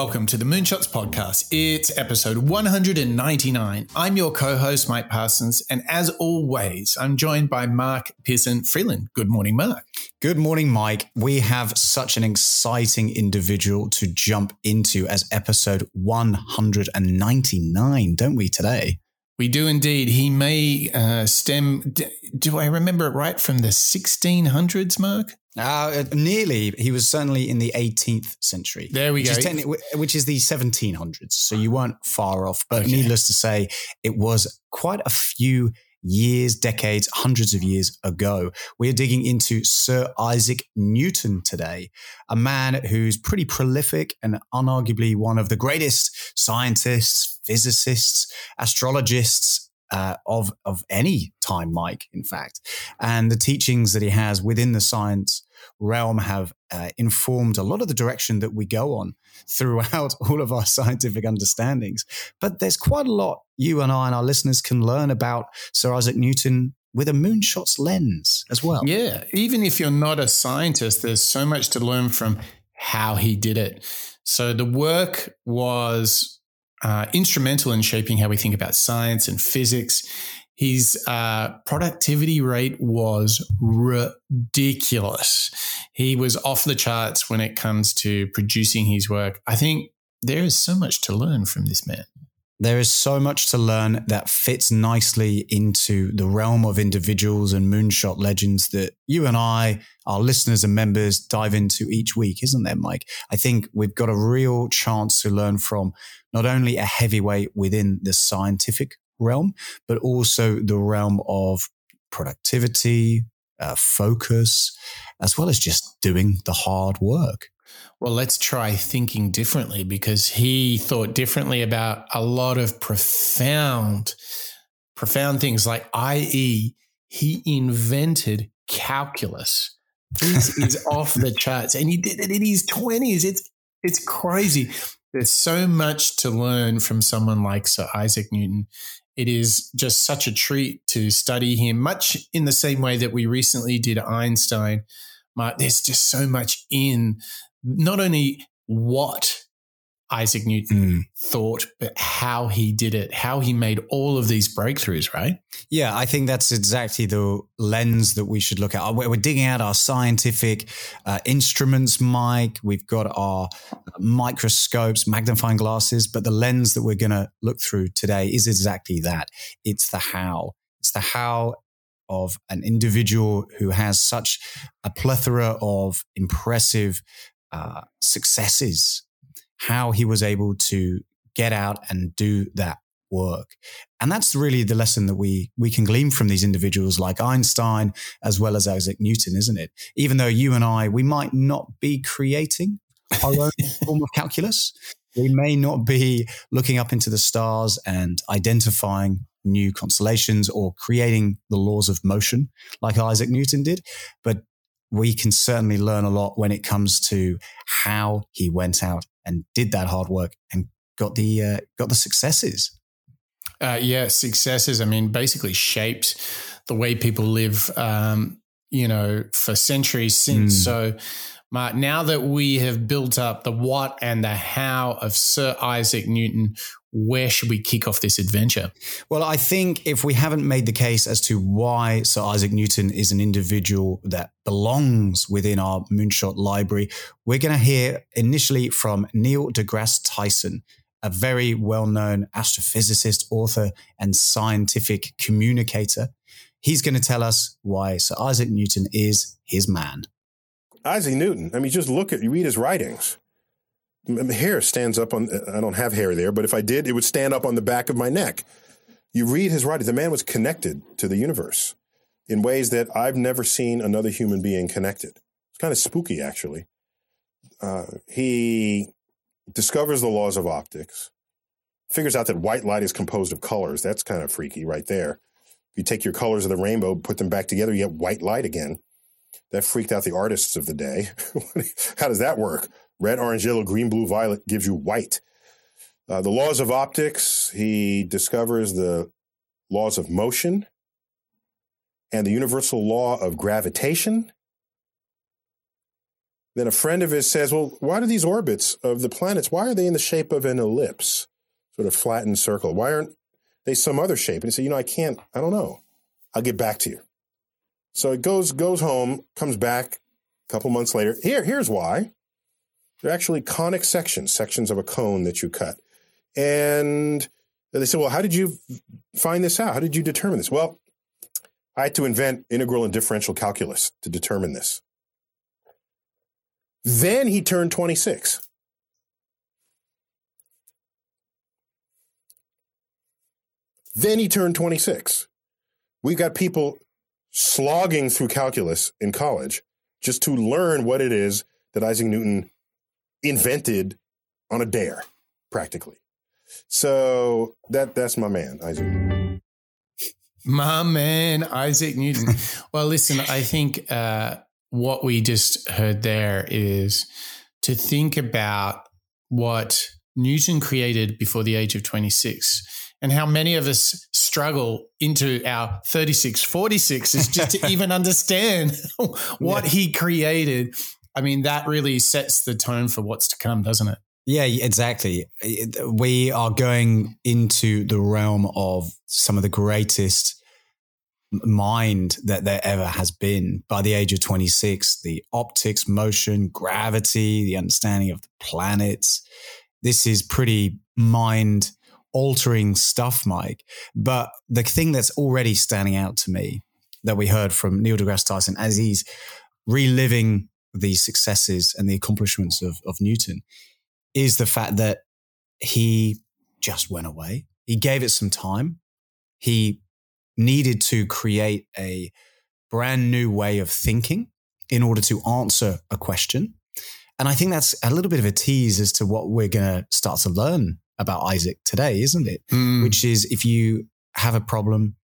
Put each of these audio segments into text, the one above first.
welcome to the Moonshots Podcast. It's episode 199. I'm your co host, Mike Parsons, and as always, I'm joined by Mark Pearson Freeland. Good morning, Mark. Good morning, Mike. We have such an exciting individual to jump into as episode 199, don't we, today? We do indeed. He may uh, stem, do I remember it right, from the 1600s, Mark? Uh, nearly. He was certainly in the 18th century. There we which go. Is which is the 1700s. So you weren't far off. But okay. needless to say, it was quite a few years, decades, hundreds of years ago. We're digging into Sir Isaac Newton today, a man who's pretty prolific and unarguably one of the greatest scientists, physicists, astrologists, uh, of of any time, Mike. In fact, and the teachings that he has within the science realm have uh, informed a lot of the direction that we go on throughout all of our scientific understandings. But there's quite a lot you and I and our listeners can learn about Sir Isaac Newton with a moonshot's lens as well. Yeah, even if you're not a scientist, there's so much to learn from how he did it. So the work was uh, instrumental in shaping how we think about science and physics. His uh, productivity rate was ridiculous. He was off the charts when it comes to producing his work. I think there is so much to learn from this man. There is so much to learn that fits nicely into the realm of individuals and moonshot legends that you and I, our listeners and members, dive into each week, isn't there, Mike? I think we've got a real chance to learn from not only a heavyweight within the scientific realm, but also the realm of productivity, uh, focus, as well as just doing the hard work well, let's try thinking differently because he thought differently about a lot of profound, profound things like, i.e., he invented calculus. This is off the charts. And he did it in his 20s. It's, it's crazy. There's so much to learn from someone like Sir Isaac Newton. It is just such a treat to study him, much in the same way that we recently did Einstein. There's just so much in not only what Isaac Newton mm. thought, but how he did it, how he made all of these breakthroughs, right? Yeah, I think that's exactly the lens that we should look at. We're digging out our scientific uh, instruments, Mike. We've got our microscopes, magnifying glasses, but the lens that we're going to look through today is exactly that. It's the how. It's the how of an individual who has such a plethora of impressive uh, successes, how he was able to get out and do that work. And that's really the lesson that we we can glean from these individuals like Einstein as well as Isaac Newton, isn't it? Even though you and I, we might not be creating our own form of calculus, we may not be looking up into the stars and identifying new constellations or creating the laws of motion like Isaac Newton did, but we can certainly learn a lot when it comes to how he went out and did that hard work and got the uh, got the successes. Uh, yeah, successes. I mean, basically shaped the way people live. Um, you know, for centuries since. Mm. So, Mark, now that we have built up the what and the how of Sir Isaac Newton, where should we kick off this adventure? Well, I think if we haven't made the case as to why Sir Isaac Newton is an individual that belongs within our Moonshot library, we're going to hear initially from Neil deGrasse Tyson, a very well known astrophysicist, author, and scientific communicator. He's going to tell us why Sir Isaac Newton is his man. Isaac Newton, I mean, just look at, you read his writings hair stands up on, I don't have hair there, but if I did, it would stand up on the back of my neck. You read his writings. The man was connected to the universe in ways that I've never seen another human being connected. It's kind of spooky, actually. Uh, he discovers the laws of optics, figures out that white light is composed of colors. That's kind of freaky right there. If you take your colors of the rainbow, put them back together, you get white light again. That freaked out the artists of the day. How does that work? Red, orange, yellow, green, blue, violet gives you white. Uh, the laws of optics, he discovers the laws of motion and the universal law of gravitation. Then a friend of his says, Well, why do these orbits of the planets, why are they in the shape of an ellipse, sort of flattened circle? Why aren't they some other shape? And he said, You know, I can't, I don't know. I'll get back to you. So it goes goes home, comes back a couple months later. Here, here's why. They're actually conic sections, sections of a cone that you cut. And they said, Well, how did you find this out? How did you determine this? Well, I had to invent integral and differential calculus to determine this. Then he turned 26. Then he turned 26. We've got people slogging through calculus in college just to learn what it is that Isaac Newton invented on a dare, practically. So that that's my man, Isaac. My man, Isaac Newton. well, listen, I think uh, what we just heard there is to think about what Newton created before the age of 26 and how many of us struggle into our 36, 46 is just to even understand what yeah. he created. I mean, that really sets the tone for what's to come, doesn't it? Yeah, exactly. We are going into the realm of some of the greatest mind that there ever has been by the age of 26 the optics motion gravity the understanding of the planets this is pretty mind altering stuff, Mike. But the thing that's already standing out to me that we heard from Neil deGrasse Tyson as he's reliving the successes and the accomplishments of, of Newton is the fact that he just went away. He gave it some time. He needed to create a brand new way of thinking in order to answer a question. And I think that's a little bit of a tease as to what we're going to start to learn about Isaac today, isn't it? Mm. Which is if you have a problem,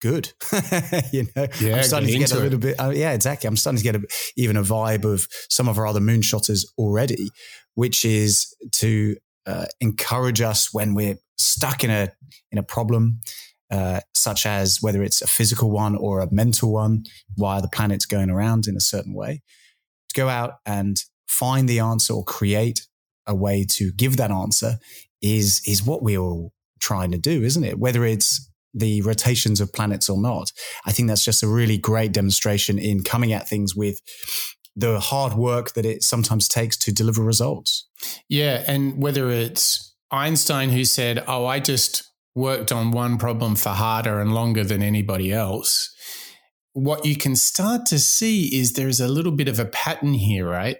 good. you know, yeah, I'm starting to get a little it. bit. Uh, yeah, exactly. I'm starting to get a, even a vibe of some of our other moonshotters already, which is to uh, encourage us when we're stuck in a in a problem. Uh, such as whether it's a physical one or a mental one, why are the planet's going around in a certain way, to go out and find the answer or create a way to give that answer is is what we're all trying to do, isn't it? Whether it's the rotations of planets or not. I think that's just a really great demonstration in coming at things with the hard work that it sometimes takes to deliver results. Yeah. And whether it's Einstein who said, Oh, I just worked on one problem for harder and longer than anybody else. What you can start to see is there's a little bit of a pattern here, right?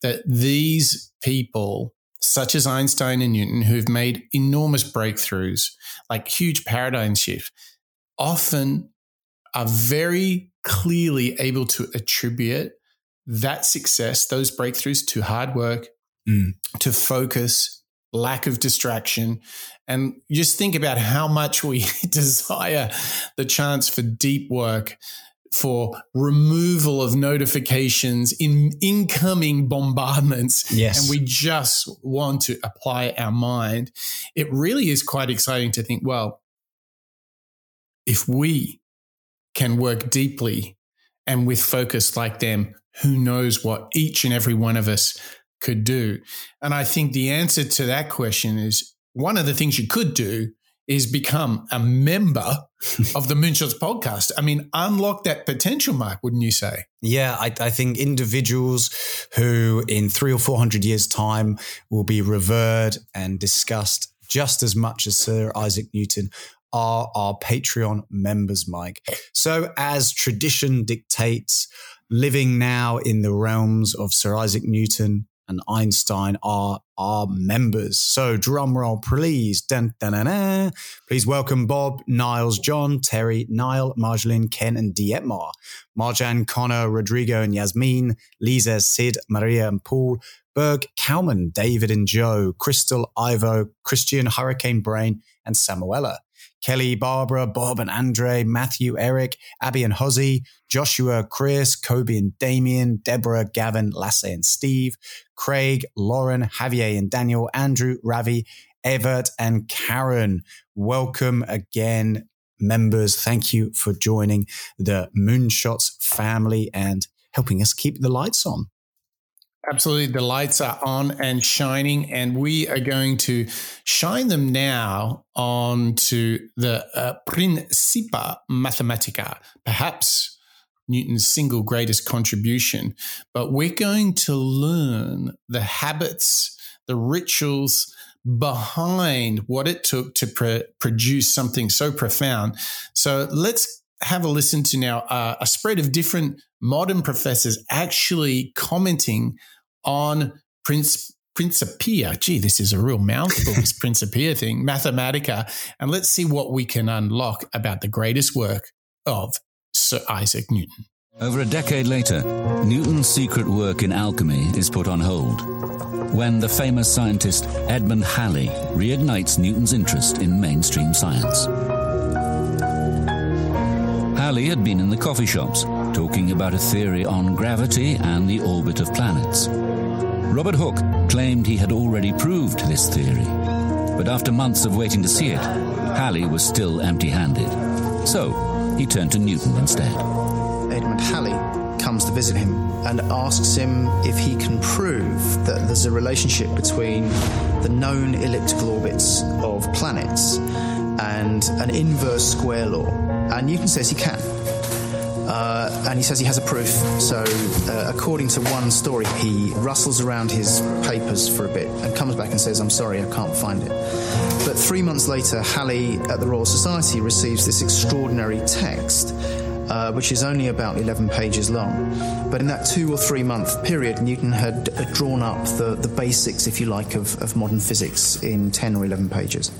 That these people, such as Einstein and Newton, who've made enormous breakthroughs, like huge paradigm shift, often are very clearly able to attribute that success, those breakthroughs to hard work, mm. to focus, lack of distraction. And just think about how much we desire the chance for deep work for removal of notifications in incoming bombardments. Yes. And we just want to apply our mind. It really is quite exciting to think, well, if we can work deeply and with focus like them, who knows what each and every one of us could do? And I think the answer to that question is one of the things you could do is become a member of the Moonshots podcast. I mean, unlock that potential, Mark, wouldn't you say? Yeah, I, I, think individuals who in three or 400 years' time will be revered and discussed just as much as Sir Isaac Newton are our Patreon members, Mike. So, as tradition dictates, living now in the realms of Sir Isaac Newton, and Einstein are our members. So drum roll, please. Dun, dun, dun, dun. Please welcome Bob, Niles, John, Terry, Niall, Marjolaine, Ken, and Dietmar. Marjan, Connor, Rodrigo, and Yasmin, Lisa, Sid, Maria, and Paul. Berg, Kalman, David, and Joe, Crystal, Ivo, Christian, Hurricane Brain, and Samuela. Kelly, Barbara, Bob and Andre, Matthew, Eric, Abby and Hozzy, Joshua, Chris, Kobe and Damien, Deborah, Gavin, Lasse and Steve, Craig, Lauren, Javier and Daniel, Andrew, Ravi, Everett and Karen. Welcome again, members. Thank you for joining the Moonshots family and helping us keep the lights on. Absolutely. The lights are on and shining, and we are going to shine them now onto the uh, Principia Mathematica, perhaps Newton's single greatest contribution. But we're going to learn the habits, the rituals behind what it took to pr- produce something so profound. So let's have a listen to now uh, a spread of different modern professors actually commenting on Prince Principia. Gee, this is a real mouthful, this Principia thing, Mathematica. And let's see what we can unlock about the greatest work of Sir Isaac Newton. Over a decade later, Newton's secret work in alchemy is put on hold when the famous scientist Edmund Halley reignites Newton's interest in mainstream science. Halley had been in the coffee shops talking about a theory on gravity and the orbit of planets. Robert Hooke claimed he had already proved this theory, but after months of waiting to see it, Halley was still empty handed. So he turned to Newton instead. Edmund Halley comes to visit him and asks him if he can prove that there's a relationship between the known elliptical orbits of planets and an inverse square law. And Newton says he can. Uh, and he says he has a proof. So, uh, according to one story, he rustles around his papers for a bit and comes back and says, I'm sorry, I can't find it. But three months later, Halley at the Royal Society receives this extraordinary text. Uh, which is only about 11 pages long. But in that two or three month period, Newton had, drawn up the, the basics, if you like, of, of modern physics in 10 or 11 pages.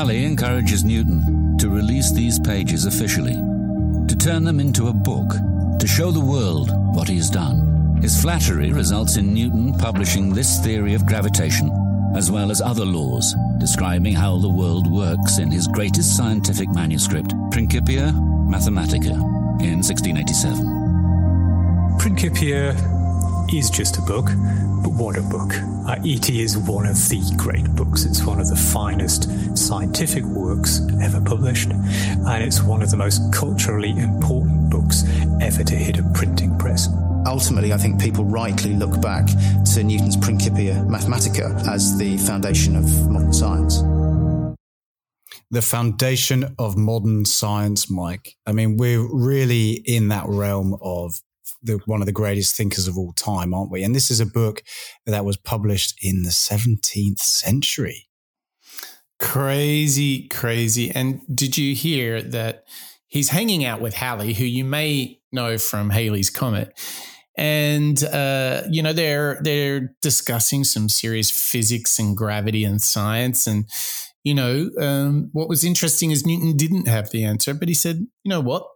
Halley encourages Newton to release these pages officially, to turn them into a book, to show the world what he has done. His flattery results in Newton publishing this theory of gravitation, as well as other laws describing how the world works in his greatest scientific manuscript, Principia Mathematica, in 1687. Principia is just a book, but what a book. Uh, it is one of the great books. It's one of the finest scientific works ever published, and it's one of the most culturally important books ever to hit a printing press. Ultimately, I think people rightly look back to Newton's Principia Mathematica as the foundation of modern science the foundation of modern science, Mike. I mean, we're really in that realm of the, one of the greatest thinkers of all time, aren't we? And this is a book that was published in the 17th century. Crazy, crazy. And did you hear that he's hanging out with Halley, who you may know from Halley's Comet? And uh, you know they're they're discussing some serious physics and gravity and science. And you know um, what was interesting is Newton didn't have the answer, but he said, "You know what?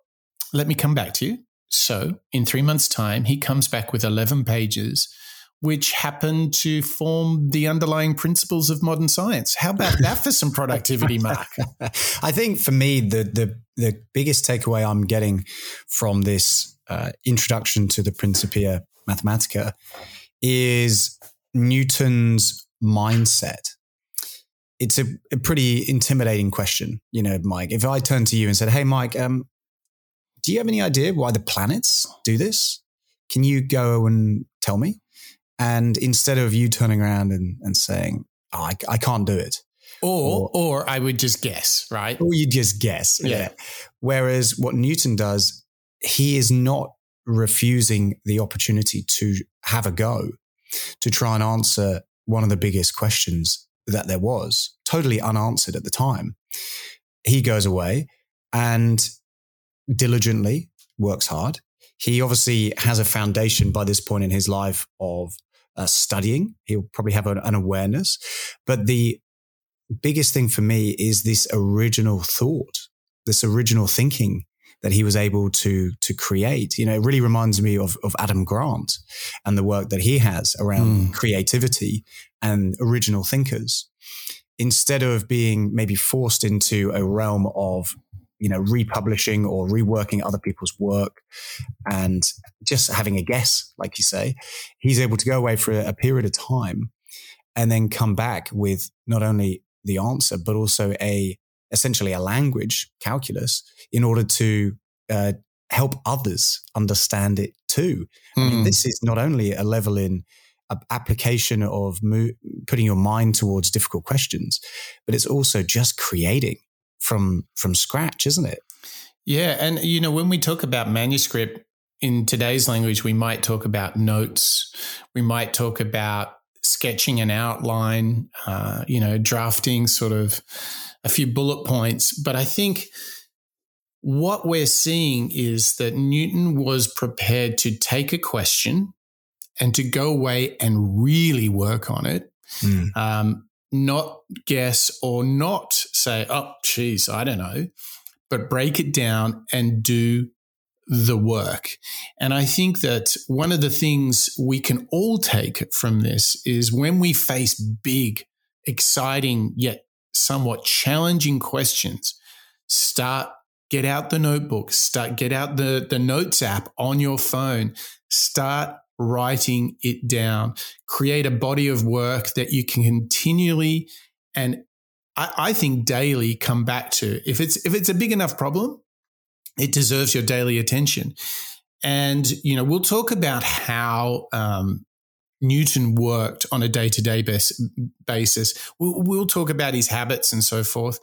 Let me come back to you." So, in three months' time, he comes back with 11 pages, which happen to form the underlying principles of modern science. How about that for some productivity, Mark? I think for me, the, the, the biggest takeaway I'm getting from this uh, introduction to the Principia Mathematica is Newton's mindset. It's a, a, pretty intimidating question, you know, Mike. If I turn to you and said, "Hey, Mike, um, do you have any idea why the planets do this? Can you go and tell me? And instead of you turning around and, and saying, oh, I, I can't do it. Or, or, or I would just guess, right? Or you just guess. Yeah. yeah. Whereas what Newton does, he is not refusing the opportunity to have a go, to try and answer one of the biggest questions that there was, totally unanswered at the time. He goes away and diligently, works hard. He obviously has a foundation by this point in his life of uh, studying. He'll probably have an, an awareness. But the biggest thing for me is this original thought, this original thinking that he was able to to create. You know, it really reminds me of of Adam Grant and the work that he has around mm. creativity and original thinkers. Instead of being maybe forced into a realm of you know, republishing or reworking other people's work and just having a guess, like you say, he's able to go away for a, a period of time and then come back with not only the answer, but also a essentially a language calculus in order to uh, help others understand it too. I mean, Mm. this is not only a level in application of mo- putting your mind towards difficult questions, but it's also just creating from from scratch, isn't it? Yeah. And, you know, when we talk about manuscript in today's language, we might talk about notes, we might talk about sketching an outline, uh, you know, drafting sort of a few bullet points. But I think what we're seeing is that Newton was prepared to take a question and to go away and really work on it Mm. um, not guess or not say, oh, geez, I don't know, but break it down and do the work. And I think that one of the things we can all take from this is when we face big, exciting, yet somewhat challenging questions, start, get out the notebook, start, get out the, the notes app on your phone, start writing it down create a body of work that you can continually and I, I, think daily come back to. If it's if it's a big enough problem, it deserves your daily attention. And you know, we'll talk about how um, Newton worked on a day to day basis. We'll, we'll talk about his habits and so forth.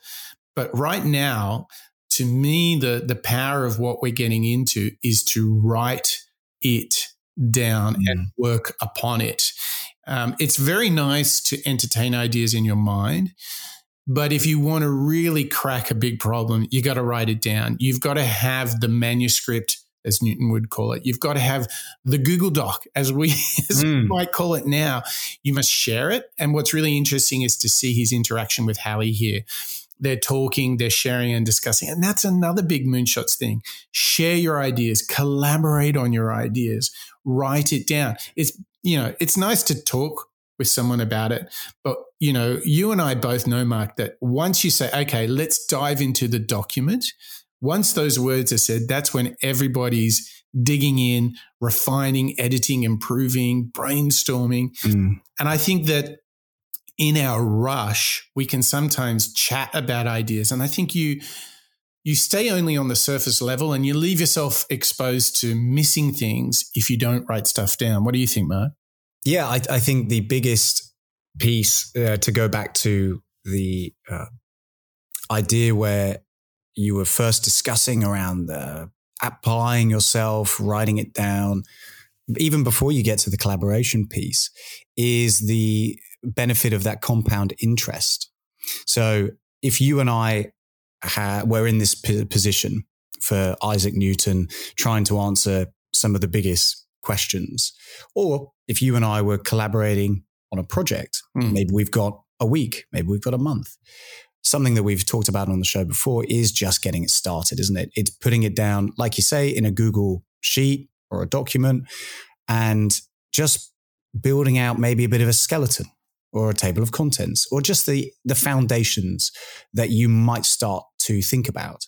But right now, to me, the the power of what we're getting into is to write it down mm. and work upon it. Um, it's very nice to entertain ideas in your mind. But if you want to really crack a big problem, you got to write it down. You've got to have the manuscript, as Newton would call it. You've got to have the Google Doc, as we, as mm. we might call it now. You must share it. And what's really interesting is to see his interaction with Halley here. They're talking, they're sharing and discussing. And that's another big moonshots thing. Share your ideas, collaborate on your ideas, write it down. It's you know, it's nice to talk with someone about it, but you know, you and I both know, Mark, that once you say, okay, let's dive into the document, once those words are said, that's when everybody's digging in, refining, editing, improving, brainstorming. Mm. And I think that in our rush, we can sometimes chat about ideas. And I think you you stay only on the surface level and you leave yourself exposed to missing things if you don't write stuff down. What do you think, Mark? Yeah, I, I think the biggest piece uh, to go back to the uh, idea where you were first discussing around applying yourself, writing it down, even before you get to the collaboration piece, is the benefit of that compound interest. So if you and I ha- were in this p- position for Isaac Newton trying to answer some of the biggest questions, or if you and I were collaborating on a project, mm. maybe we've got a week, maybe we've got a month. Something that we've talked about on the show before is just getting it started, isn't it? It's putting it down, like you say, in a Google sheet or a document and just building out maybe a bit of a skeleton or a table of contents or just the the foundations that you might start to think about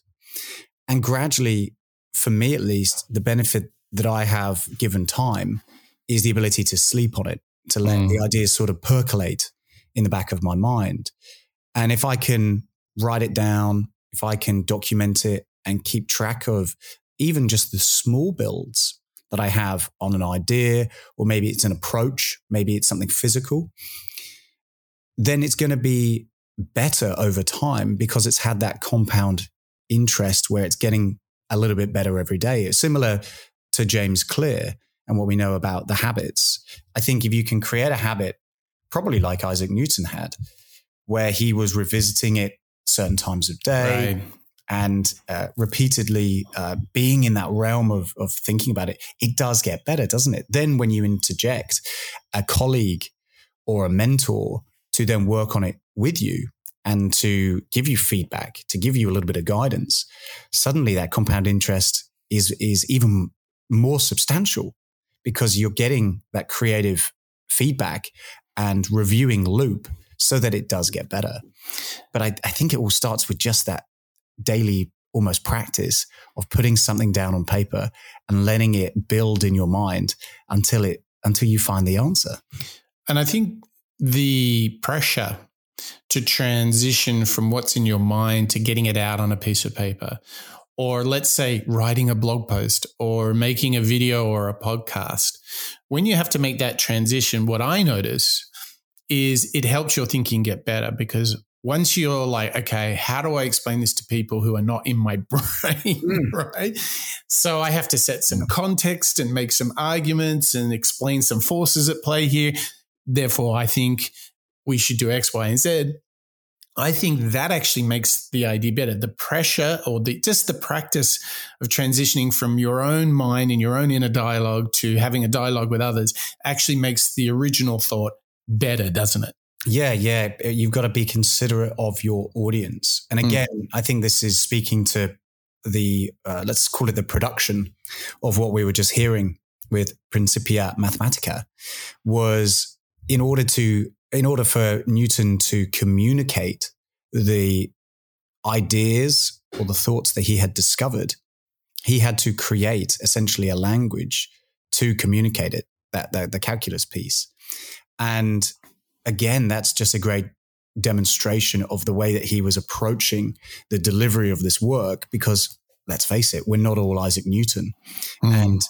and gradually for me at least the benefit that i have given time is the ability to sleep on it to let mm. the ideas sort of percolate in the back of my mind and if i can write it down if i can document it and keep track of even just the small builds that I have on an idea, or maybe it's an approach, maybe it's something physical then it's going to be better over time because it's had that compound interest where it's getting a little bit better every day. It's similar to James Clear and what we know about the habits. I think if you can create a habit, probably like Isaac Newton had, where he was revisiting it certain times of day. Right. And uh, repeatedly uh, being in that realm of, of thinking about it, it does get better, doesn't it? Then, when you interject a colleague or a mentor to then work on it with you and to give you feedback, to give you a little bit of guidance, suddenly that compound interest is, is even more substantial because you're getting that creative feedback and reviewing loop so that it does get better. But I, I think it all starts with just that daily almost practice of putting something down on paper and letting it build in your mind until it until you find the answer. And I think the pressure to transition from what's in your mind to getting it out on a piece of paper or let's say writing a blog post or making a video or a podcast, when you have to make that transition, what I notice is it helps your thinking get better because once you're like, okay, how do I explain this to people who are not in my brain? Mm. Right. So I have to set some context and make some arguments and explain some forces at play here. Therefore, I think we should do X, Y, and Z. I think that actually makes the idea better. The pressure or the, just the practice of transitioning from your own mind and your own inner dialogue to having a dialogue with others actually makes the original thought better, doesn't it? Yeah, yeah. You've got to be considerate of your audience. And hmm. again, mm. I think this is speaking to the, uh, let's call it the production of what we were just hearing with Principia Mathematica was in order to in order for Newton to communicate the ideas or the thoughts that he had discovered, he had to create essentially a language to communicate it, that, that the calculus piece. And again, that's just a great demonstration of the way that he was approaching the delivery of this work because let's face it, we're not all Isaac Newton. Mm. And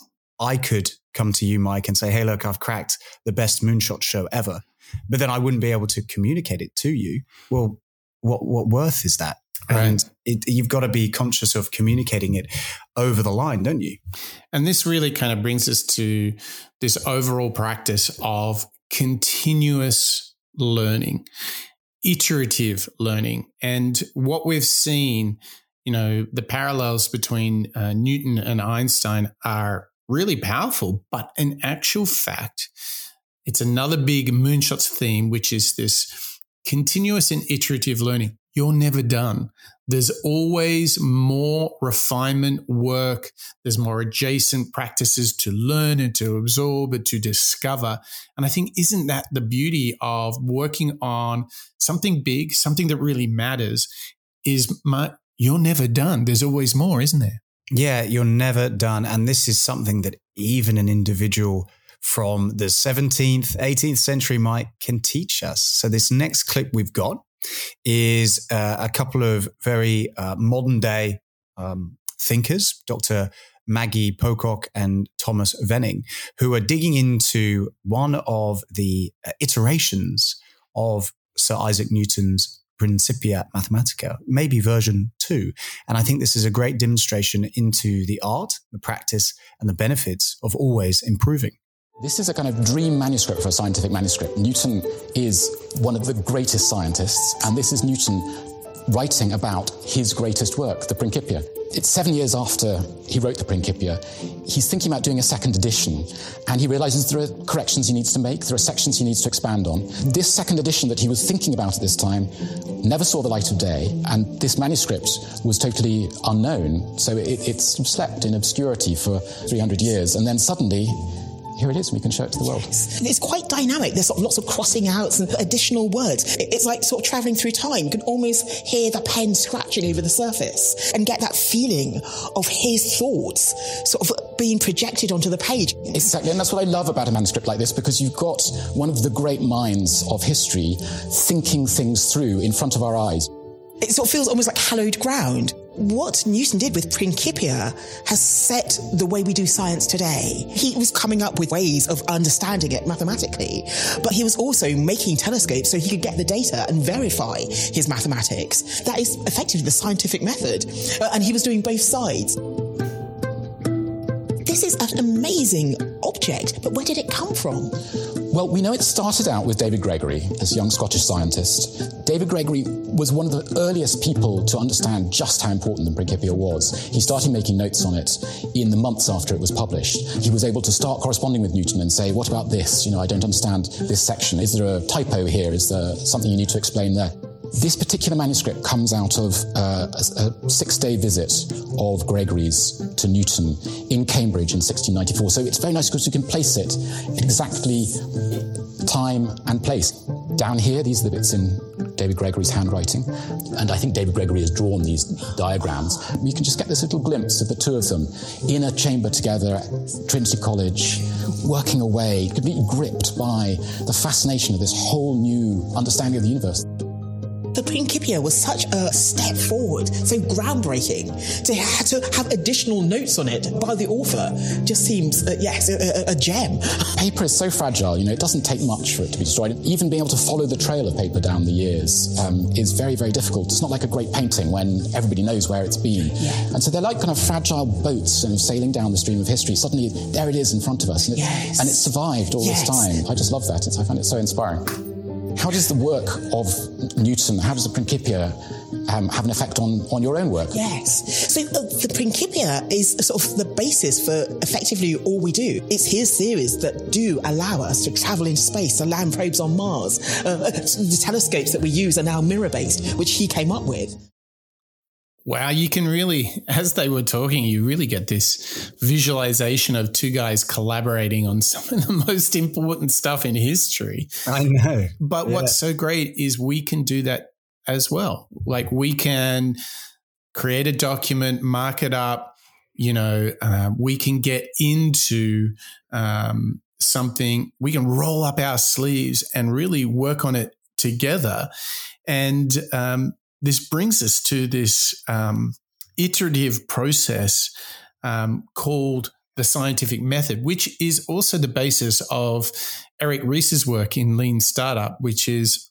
I could come to you, Mike, and say, Hey, look, I've cracked the best moonshot show ever but then I wouldn't be able to communicate it to you. Well, what what worth is that? Right. And it, you've got to be conscious of communicating it over the line, don't you? And this really kind of brings us to this overall practice of continuous learning, iterative learning. And what we've seen, you know, the parallels between uh, Newton and Einstein are really powerful. But in actual fact, it's another big moonshots theme, which is this continuous and iterative learning. You're never done. There's always more refinement work. There's more adjacent practices to learn and to absorb and to discover. And I think, isn't that the beauty of working on something big, something that really matters? Is my, you're never done. There's always more, isn't there? Yeah, you're never done. And this is something that even an individual from the 17th, 18th century might can teach us. So this next clip we've got is uh, a couple of very uh, modern day um, thinkers, Dr. Maggie Pocock and Thomas Venning, who are digging into one of the uh, iterations of Sir Isaac Newton's Principia Mathematica, maybe version two. And I think this is a great demonstration into the art, the practice, and the benefits of always improving. This is a kind of dream manuscript for a scientific manuscript. Newton is one of the greatest scientists, and this is Newton writing about his greatest work, the Principia. It's seven years after he wrote the Principia. He's thinking about doing a second edition, and he realizes there are corrections he needs to make, there are sections he needs to expand on. This second edition that he was thinking about at this time never saw the light of day, and this manuscript was totally unknown. So it, slept in obscurity for 300 years, and then suddenly here it is, we can show it to the world. It's quite dynamic. There's sort of lots of crossing outs and additional words. It's like sort of traveling through time. You can almost hear the pen scratching over the surface and get that feeling of his thoughts sort of being projected onto the page. Exactly, and that's what I love about a manuscript like this because you've got one of the great minds of history thinking things through in front of our eyes. It sort of feels almost like hallowed ground what Newton did with Principia has set the way we do science today. He was coming up with ways of understanding it mathematically, but he was also making telescopes so he could get the data and verify his mathematics. That is effectively the scientific method. Uh, and he was doing both sides. This is an amazing object, but where did it come from? Well, we know it started out with David Gregory, this young Scottish scientist. David Gregory was one of the earliest people to understand just how important the Principia was. He started making notes on it in the months after it was published. He was able to start corresponding with Newton and say, What about this? You know, I don't understand this section. Is there a typo here? Is there something you need to explain there? This particular manuscript comes out of uh, a, six day visit of Gregory's to Newton in Cambridge in 1694. So it's very nice because you can place it exactly time and place. Down here, these are the bits in David Gregory's handwriting. And I think David Gregory has drawn these diagrams. You can just get this little glimpse of the two of them in a chamber together at Trinity College, working away, completely gripped by the fascination of this whole new understanding of the universe. The Principia was such a step forward, so groundbreaking. To have, to have additional notes on it by the author just seems, uh, yes, a, a, a gem. Paper is so fragile, you know, it doesn't take much for it to be destroyed. Even being able to follow the trail of paper down the years um, is very, very difficult. It's not like a great painting when everybody knows where it's been. Yeah. And so they're like kind of fragile boats and sailing down the stream of history. Suddenly, there it is in front of us. And, it, Yes. and it survived all Yes. this time. I just love that. It's, I find it so inspiring. How does the work of Newton, how does the Principia um, have an effect on, on your own work? Yes. So uh, the Principia is sort of the basis for effectively all we do. It's his theories that do allow us to travel into space, to land probes on Mars. Uh, the telescopes that we use are now mirror based, which he came up with. Wow, you can really, as they were talking, you really get this visualization of two guys collaborating on some of the most important stuff in history. I know. But Yeah. what's so great is we can do that as well. Like we can create a document, mark it up, you know, uh, we can get into um, something, we can roll up our sleeves and really work on it together. And um, this brings us to this um, iterative process um, called the scientific method, which is also the basis of Eric Ries's work in Lean Startup, which is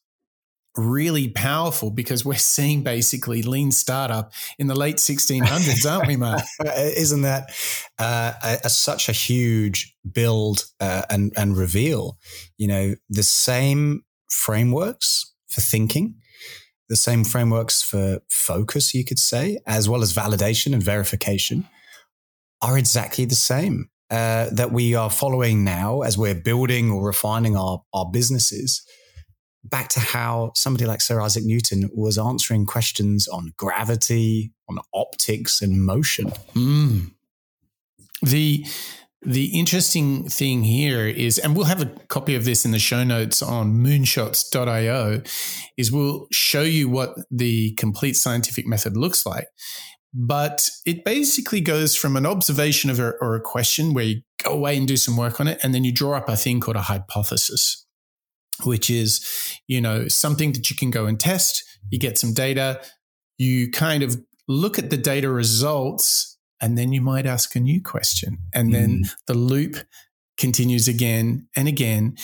really powerful because we're seeing basically Lean Startup in the late 1600s, aren't we, Mark? Isn't that uh, a, a- such a huge build uh, and and reveal? You know, the same frameworks for thinking, the same frameworks for focus, you could say, as well as validation and verification, are exactly the same. Uh, that we are following now as we're building or refining our, our businesses back to how somebody like Sir Isaac Newton was answering questions on gravity, on optics, and motion. Mm. The the interesting thing here is, and we'll have a copy of this in the show notes on moonshots.io, is we'll show you what the complete scientific method looks like. But it basically goes from an observation of a, or a question where you go away and do some work on it, and then you draw up a thing called a hypothesis, which is, you know, something that you can go and test. You get some data, you kind of look at the data results, and then you might ask a new question. And then mm. the loop continues again and again.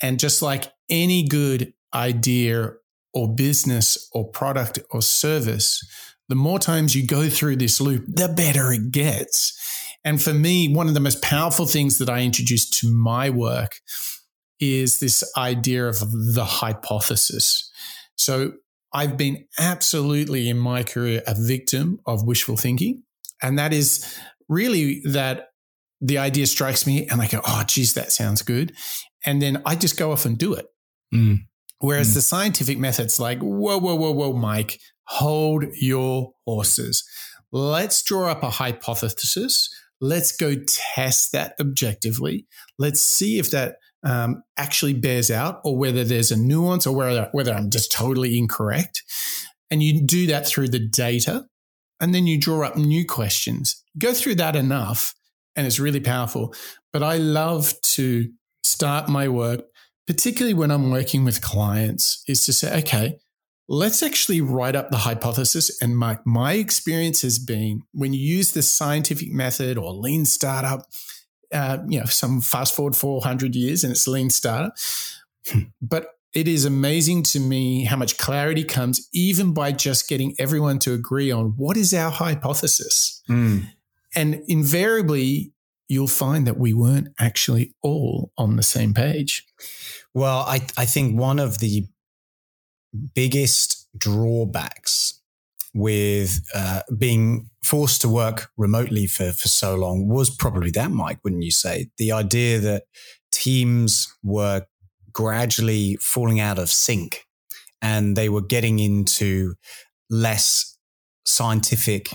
And just like any good idea or business or product or service, the more times you go through this loop, the better it gets. And for me, one of the most powerful things that I introduced to my work is this idea of the hypothesis. So I've been absolutely in my career a victim of wishful thinking. And that is really that the idea strikes me and I go, oh, geez, that sounds good. And then I just go off and do it. Mm. Whereas the scientific method's like, whoa, whoa, whoa, whoa, Mike, hold your horses. Let's draw up a hypothesis. Let's go test that objectively. Let's see if that um, actually bears out or whether there's a nuance or whether, whether I'm just totally incorrect. And you do that through the data. And then you draw up new questions. Go through that enough, and it's really powerful. But I love to start my work particularly when I'm working with clients, is to say, okay, let's actually write up the hypothesis. And my, my experience has been when you use the scientific method or lean startup, uh, you know, some fast forward 400 years and it's lean startup. but it is amazing to me how much clarity comes even by just getting everyone to agree on what is our hypothesis. Mm. And invariably, you'll find that we weren't actually all on the same page. Well, I, I think one of the biggest drawbacks with uh, being forced to work remotely for, for so long was probably that, Mike, wouldn't you say? The idea that teams were gradually falling out of sync and they were getting into less scientific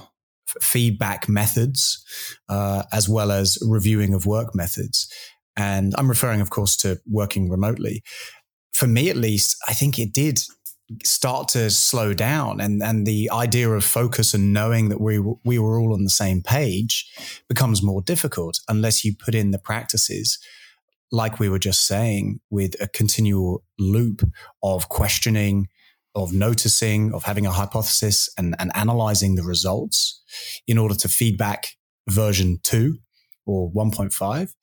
feedback methods uh, as well as reviewing of work methods. And I'm referring, of course, to working remotely. For me, at least, I think it did start to slow down and, and the idea of focus and knowing that we, we were all on the same page becomes more difficult unless you put in the practices like we were just saying with a continual loop of questioning of noticing, of having a hypothesis and, and analyzing the results in order to feedback version two or 1.5.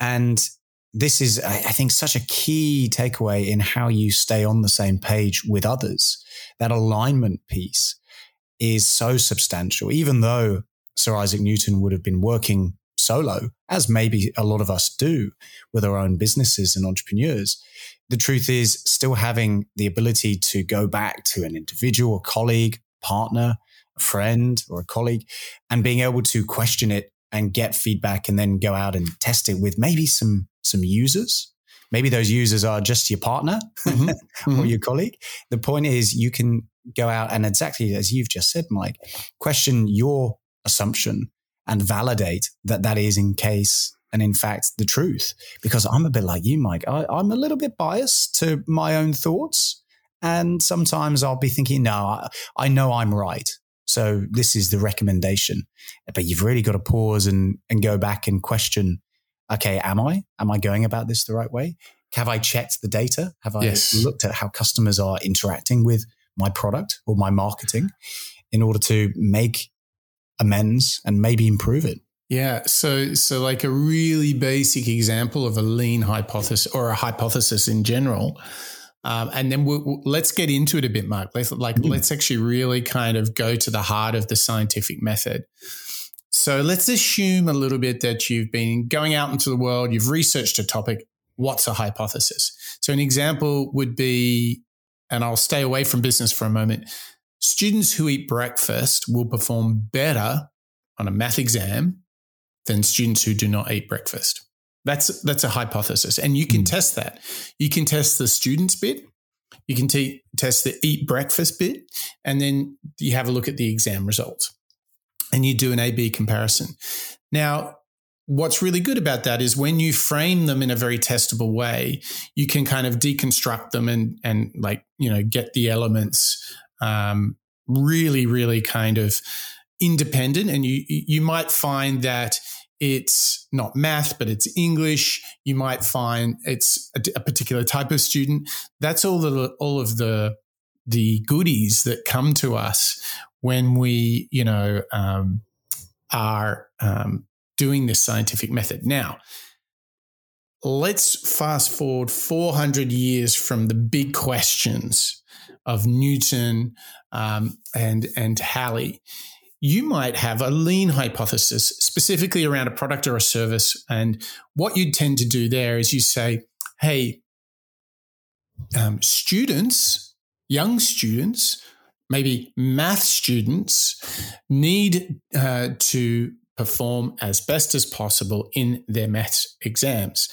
And this is, I think, such a key takeaway in how you stay on the same page with others. That alignment piece is so substantial, even though Sir Isaac Newton would have been working solo, as maybe a lot of us do with our own businesses and entrepreneurs. The truth is, still having the ability to go back to an individual, a colleague, partner, a friend, or a colleague, and being able to question it and get feedback and then go out and test it with maybe some some users maybe those users are just your partner mm-hmm. mm-hmm. or your colleague the point is you can go out and exactly as you've just said mike question your assumption and validate that that is in case and in fact the truth because i'm a bit like you mike I, i'm a little bit biased to my own thoughts and sometimes i'll be thinking no I, I know i'm right so this is the recommendation. But you've really got to pause and, and go back and question, okay, am I? Am I going about this the right way? Have I checked the data? Have I yes. looked at how customers are interacting with my product or my marketing in order to make amends and maybe improve it? Yeah. So, so like a really basic example of a lean hypothesis or a hypothesis in general um, and then we'll, we'll, let's get into it a bit, Mark. Let's like mm. let's actually really kind of go to the heart of the scientific method. So let's assume a little bit that you've been going out into the world, you've researched a topic. What's a hypothesis? So an example would be, and I'll stay away from business for a moment. Students who eat breakfast will perform better on a math exam than students who do not eat breakfast. That's that's a hypothesis, and you can mm. test that. You can test the students bit. You can t- test the eat breakfast bit, and then you have a look at the exam results, and you do an A/B comparison. Now, what's really good about that is when you frame them in a very testable way, you can kind of deconstruct them and and like you know get the elements um, really, really kind of independent, and you you might find that it's not math, but it's English. You might find it's a, a, particular type of student. That's all the all of the the goodies that come to us when we, you know, um, are um, doing this scientific method. Now, let's fast forward 400 years from the big questions of Newton um, and and Halley you might have a lean hypothesis specifically around a product or a service. And what you'd tend to do there is you say, hey, um, students, young students, maybe math students need uh, to perform as best as possible in their maths exams.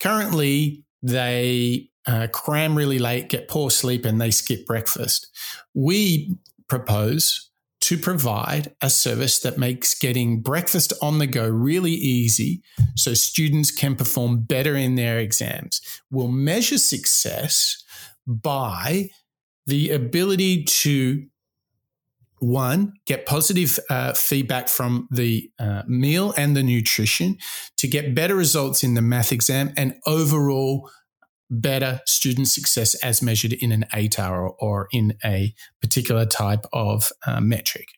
Currently, they uh, cram really late, get poor sleep, and they skip breakfast. We propose to provide a service that makes getting breakfast on the go really easy so students can perform better in their exams. We'll measure success by the ability to one, get positive uh, feedback from the uh, meal and the nutrition to get better results in the math exam and overall better student success as measured in an ATAR or in a particular type of uh, metric.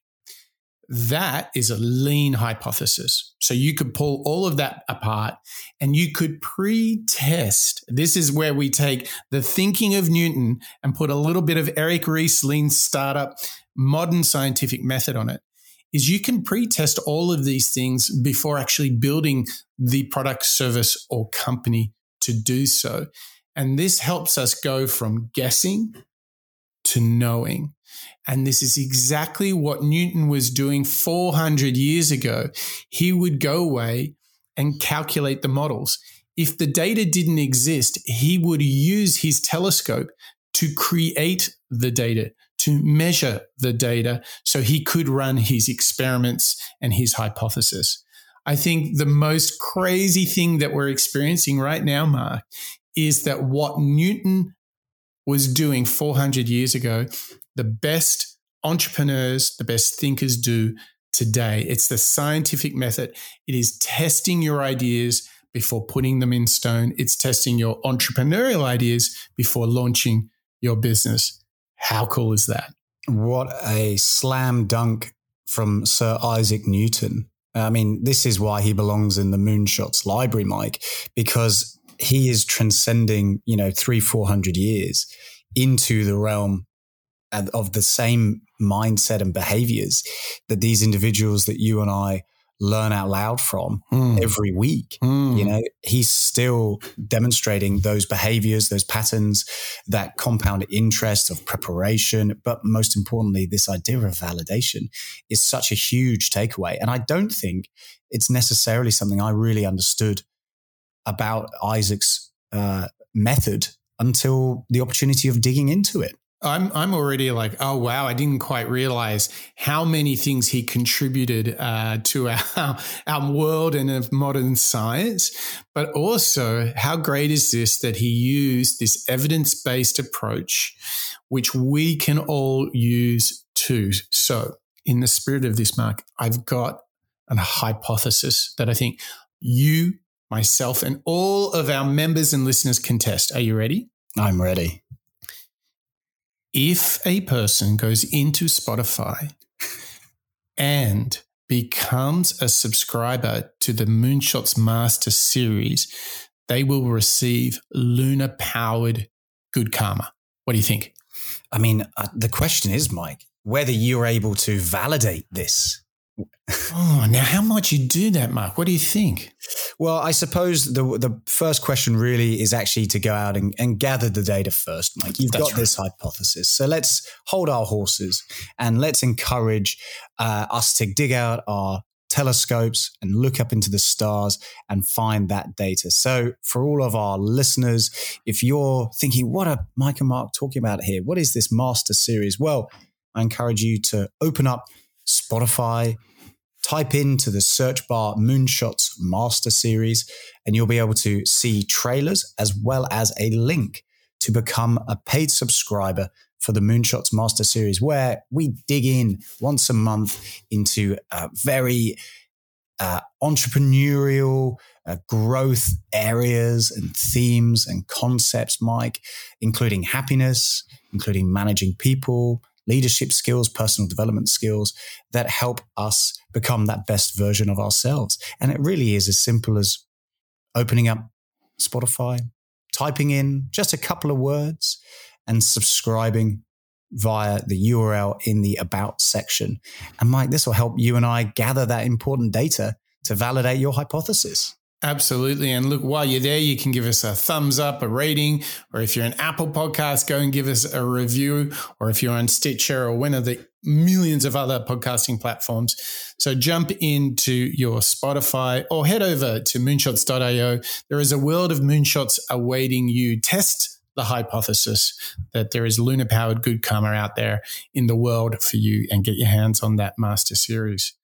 That is a lean hypothesis. So you could pull all of that apart and you could pre test. This is where we take the thinking of Newton and put a little bit of Eric Ries lean startup modern scientific method on it. Is you can pre test all of these things before actually building the product, service, or company to do so. And this helps us go from guessing to knowing. And this is exactly what Newton was doing 400 years ago. He would go away and calculate the models. If the data didn't exist, he would use his telescope to create the data, to measure the data, so he could run his experiments and his hypothesis. I think the most crazy thing that we're experiencing right now, Mark, is that what Newton was doing 400 years ago, the best entrepreneurs, the best thinkers do today. It's the scientific method. It is testing your ideas before putting them in stone. It's testing your entrepreneurial ideas before launching your business. How cool is that? What a slam dunk from Sir Isaac Newton. I mean, this is why he belongs in the Moonshots library, Mike, because he is transcending, you know, three, 400 years into the realm of the same mindset and behaviors that these individuals that you and I learn out loud from mm. every week. Mm. You know, he's still demonstrating those behaviors, those patterns, that compound interest of preparation. But most importantly, this idea of validation is such a huge takeaway. And I don't think it's necessarily something I really understood about Isaac's uh, method until the opportunity of digging into it. I'm I'm already like, oh wow, I didn't quite realize how many things he contributed uh, to our our world and of modern science, but also how great is this that he used this evidence based approach, which we can all use too. So, in the spirit of this, Mark, I've got a hypothesis that I think you, myself, and all of our members and listeners contest. Are you ready? I'm ready if a person goes into Spotify and becomes a subscriber to the Moonshots Master Series, they will receive lunar powered good karma. What do you think? I mean, uh, the question is, Mike, whether you're able to validate this oh, now how might you do that, Mark? What do you think? Well, I suppose the the first question really is actually to go out and, and gather the data first, Mike. You've That's got right. this hypothesis, so let's hold our horses and let's encourage uh, us to dig out our telescopes and look up into the stars and find that data. So, for all of our listeners, if you're thinking, "What are Mike and Mark talking about here? What is this master series?" Well, I encourage you to open up Spotify, type into the search bar Moonshots Master Series, and you'll be able to see trailers as well as a link to become a paid subscriber for the Moonshots Master Series, where we dig in once a month into a very uh, entrepreneurial uh, growth areas and themes and concepts, Mike, including happiness, including managing people, leadership skills, personal development skills that help us become that best version of ourselves. And it really is as simple as opening up Spotify, typing in just a couple of words, and subscribing via the URL in the About section. And Mike, this will help you and I gather that important data to validate your hypothesis. Absolutely. And look, while you're there, you can give us a thumbs up, a rating, or if you're an Apple podcast, go and give us a review, or if you're on Stitcher or one of the millions of other podcasting platforms. So jump into your Spotify or head over to moonshots.io. There is a world of moonshots awaiting you. Test the hypothesis that there is lunar powered good karma out there in the world for you and get your hands on that master series.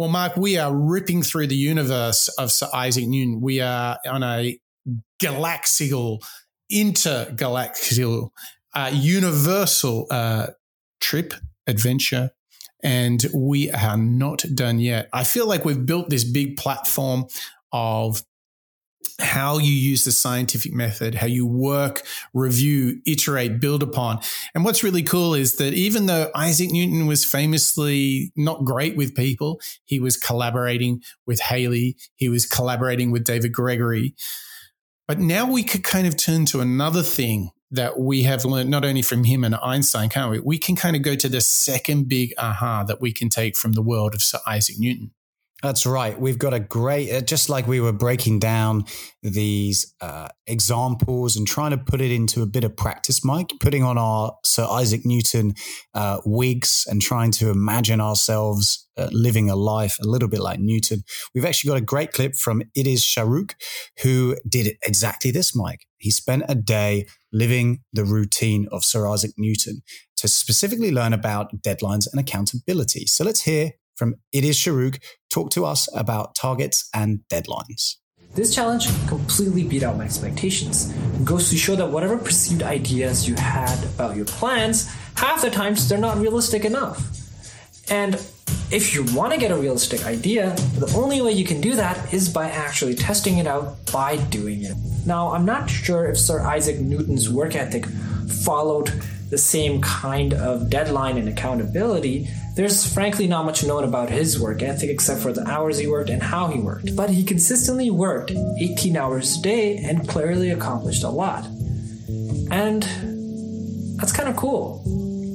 Well, Mark, we are ripping through the universe of Sir Isaac Newton. We are on a galaxial, intergalactical, uh, universal uh, trip, adventure, and we are not done yet. I feel like we've built this big platform of how you use the scientific method, how you work, review, iterate, build upon. And what's really cool is that even though Isaac Newton was famously not great with people, he was collaborating with Halley, he was collaborating with David Gregory. But now we could kind of turn to another thing that we have learned not only from him and Einstein, can't we? We can kind of go to the second big aha that we can take from the world of Sir Isaac Newton. That's right. We've got a great, uh, just like we were breaking down these uh, examples and trying to put it into a bit of practice, Mike, putting on our Sir Isaac Newton uh, wigs and trying to imagine ourselves uh, living a life a little bit like Newton. We've actually got a great clip from It Is Shahrukh, who did exactly this, Mike. He spent a day living the routine of Sir Isaac Newton to specifically learn about deadlines and accountability. So let's hear from It Is Shahrukh talk to us about targets and deadlines. This challenge completely beat out my expectations. It goes to show that whatever perceived ideas you had about your plans, half the times they're not realistic enough. And if you want to get a realistic idea, the only way you can do that is by actually testing it out by doing it. Now, I'm not sure if Sir Isaac Newton's work ethic followed the same kind of deadline and accountability, there's frankly not much known about his work ethic except for the hours he worked and how he worked. But he consistently worked 18 hours a day and clearly accomplished a lot. And that's kind of cool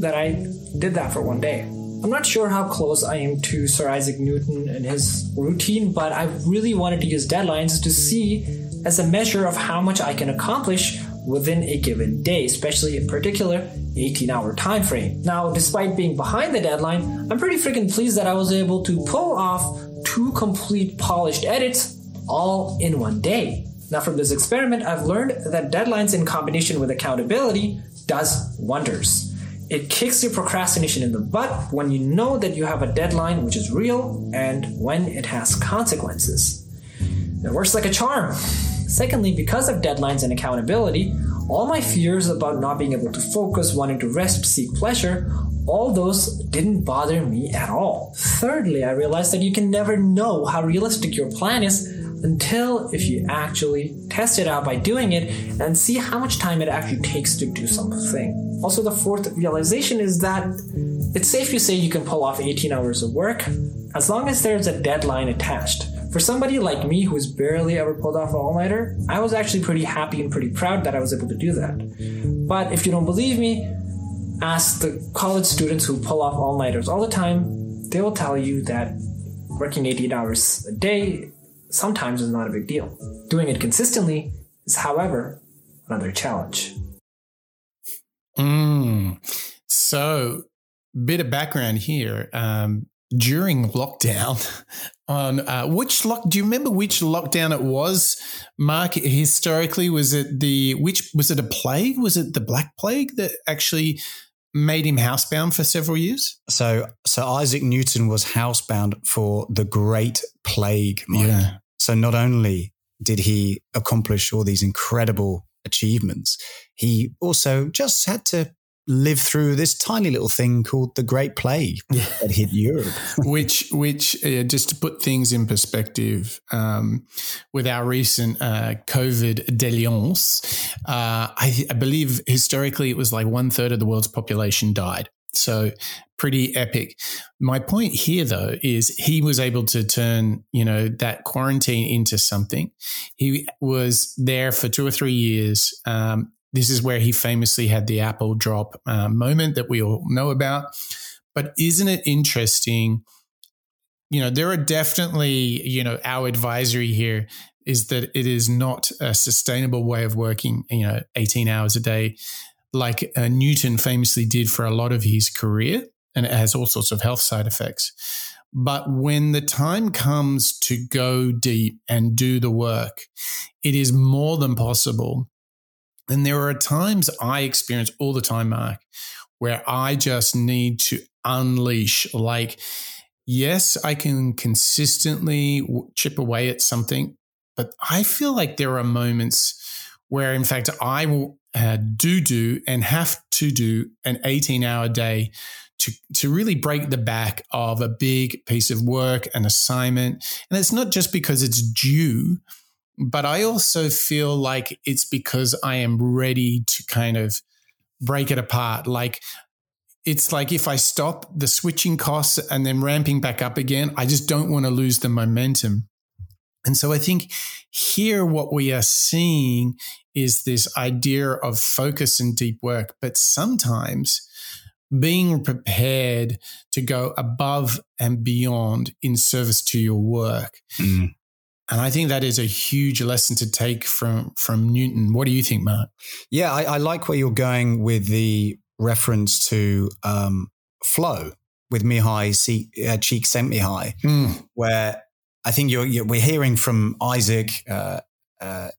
that I did that for one day. I'm not sure how close I am to Sir Isaac Newton and his routine, but I really wanted to use deadlines to see as a measure of how much I can accomplish within a given day, especially in particular 18 hour time frame. Now, despite being behind the deadline, I'm pretty freaking pleased that I was able to pull off two complete polished edits all in one day. Now, from this experiment, I've learned that deadlines in combination with accountability does wonders. It kicks your procrastination in the butt when you know that you have a deadline which is real and when it has consequences. It works like a charm. Secondly, because of deadlines and accountability, all my fears about not being able to focus, wanting to rest, seek pleasure, all those didn't bother me at all. Thirdly, I realized that you can never know how realistic your plan is until if you actually test it out by doing it and see how much time it actually takes to do something. Also, the fourth realization is that it's safe to say you can pull off 18 hours of work as long as there's a deadline attached. For somebody like me who's barely ever pulled off an all nighter, I was actually pretty happy and pretty proud that I was able to do that. But if you don't believe me, ask the college students who pull off all nighters all the time. They will tell you that working 18 hours a day sometimes is not a big deal. Doing it consistently is, however, another challenge. Mm. So, bit of background here. Um, during lockdown, on uh, which lock? Do you remember which lockdown it was, Mark? Historically, was it the which? Was it a plague? Was it the Black Plague that actually made him housebound for several years? So, so Isaac Newton was housebound for the Great Plague. Mike. Yeah. So not only did he accomplish all these incredible achievements, he also just had to live through this tiny little thing called the Great Plague that hit Europe. which, which uh, just to put things in perspective, um, with our recent uh, COVID dalliance, uh, I, I believe historically it was like one third of the world's population died. So pretty epic. My point here though is he was able to turn, you know, that quarantine into something. He was there for two or three years. Um, this is where he famously had the apple drop uh, moment that we all know about. But isn't it interesting? You know, there are definitely, you know, our advisory here is that it is not a sustainable way of working, you know, 18 hours a day, like uh, Newton famously did for a lot of his career. And it has all sorts of health side effects. But when the time comes to go deep and do the work, it is more than possible and there are times I experience all the time, Mark, where I just need to unleash. Like, yes, I can consistently chip away at something, but I feel like there are moments where, in fact, I will uh, do do and have to do an 18 hour day to, to really break the back of a big piece of work, an assignment. And it's not just because it's due, but I also feel like it's because I am ready to kind of break it apart. Like it's like if I stop the switching costs and then ramping back up again, I just don't want to lose the momentum. And so I think here what we are seeing is this idea of focus and deep work, but sometimes being prepared to go above and beyond in service to your work. Mm. And I think that is a huge lesson to take from from Newton. What do you think, Mark? Yeah, I, I like where you're going with the reference to um, flow with Mihaly uh, Cheek Csikszentmihalyi, mm. where I think you're, you're, we're hearing from Isaac uh, uh,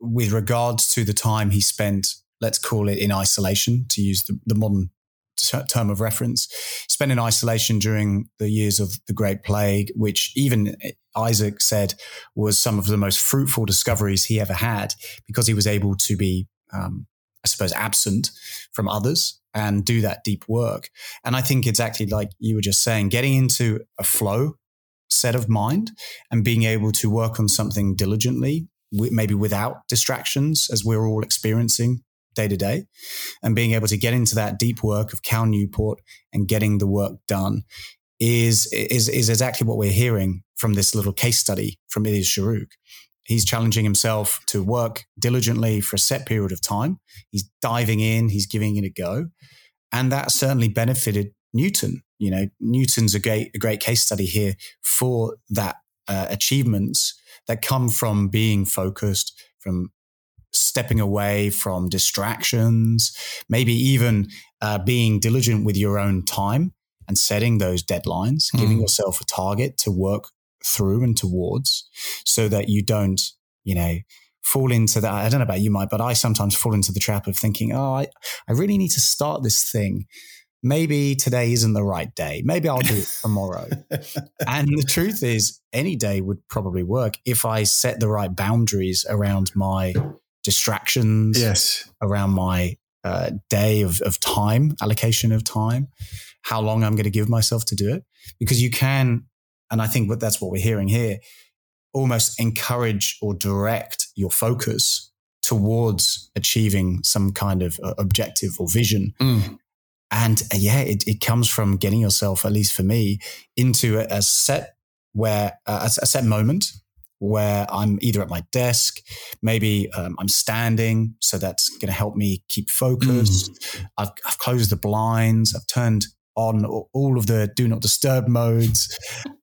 with regards to the time he spent, let's call it in isolation, to use the, the modern term of reference, spent in isolation during the years of the Great Plague, which even Isaac said was some of the most fruitful discoveries he ever had because he was able to be, um, I suppose, absent from others and do that deep work. And I think it's actually like you were just saying, getting into a flow set of mind and being able to work on something diligently, maybe without distractions, as we're all experiencing day to day and being able to get into that deep work of Cal Newport and getting the work done is, is, is exactly what we're hearing from this little case study from It Is Shahrukh. He's challenging himself to work diligently for a set period of time. He's diving in, he's giving it a go. And that certainly benefited Newton. You know, Newton's a great, a great case study here for that uh, achievements that come from being focused, from stepping away from distractions, maybe even uh, being diligent with your own time and setting those deadlines, mm. giving yourself a target to work through and towards so that you don't, you know, fall into that. I don't know about you, Mike, but I sometimes fall into the trap of thinking, oh, I, I really need to start this thing. Maybe today isn't the right day. Maybe I'll do it tomorrow. and the truth is, any day would probably work if I set the right boundaries around my distractions, yes, around my uh, day of, of time, allocation of time, how long I'm going to give myself to do it. Because you can, and I think that's what we're hearing here, almost encourage or direct your focus towards achieving some kind of uh, objective or vision. Mm. And uh, yeah, it, it comes from getting yourself, at least for me, into a, a set where uh, a, a set moment where I'm either at my desk, maybe um, I'm standing, so that's going to help me keep focused. Mm. I've, I've, closed the blinds, I've turned on all of the do not disturb modes.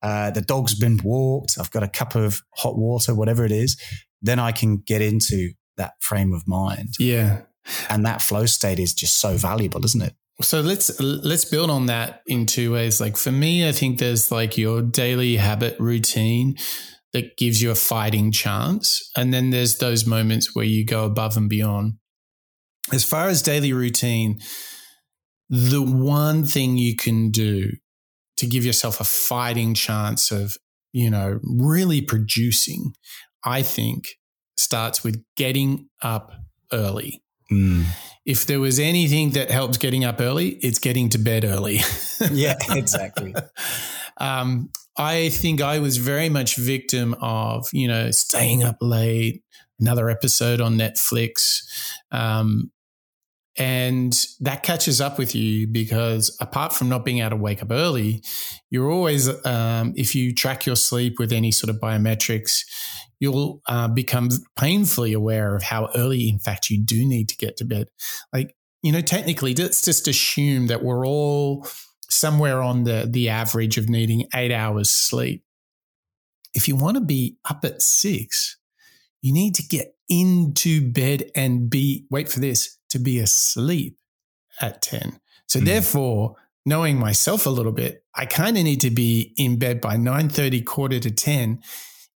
Uh, the dog's been walked. I've got a cup of hot water, whatever it is. Then I can get into that frame of mind. Yeah. And that flow state is just so valuable, isn't it? So let's let's build on that in two ways. Like for me, I think there's like your daily habit routine that gives you a fighting chance. And then there's those moments where you go above and beyond. As far as daily routine, the one thing you can do to give yourself a fighting chance of, you know, really producing, I think, starts with getting up early. Mm. If there was anything that helps getting up early, it's getting to bed early. yeah, exactly. um, I think I was very much victim of, you know, staying up late, another episode on Netflix. Um, and that catches up with you because apart from not being able to wake up early, you're always, um, if you track your sleep with any sort of biometrics, you'll uh, become painfully aware of how early, in fact, you do need to get to bed. Like, you know, technically, let's just assume that we're all somewhere on the, the average of needing eight hours sleep. If you want to be up at six, you need to get into bed and be, wait for this, to be asleep at 10. So mm. therefore, knowing myself a little bit, I kind of need to be in bed by 9:30 quarter to 10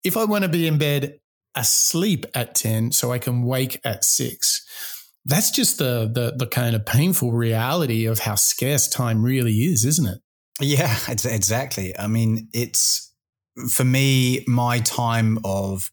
if I want to be in bed asleep at 10 so I can wake at 6. That's just the the the kind of painful reality of how scarce time really is, isn't it? Yeah, exactly. I mean, it's for me my time of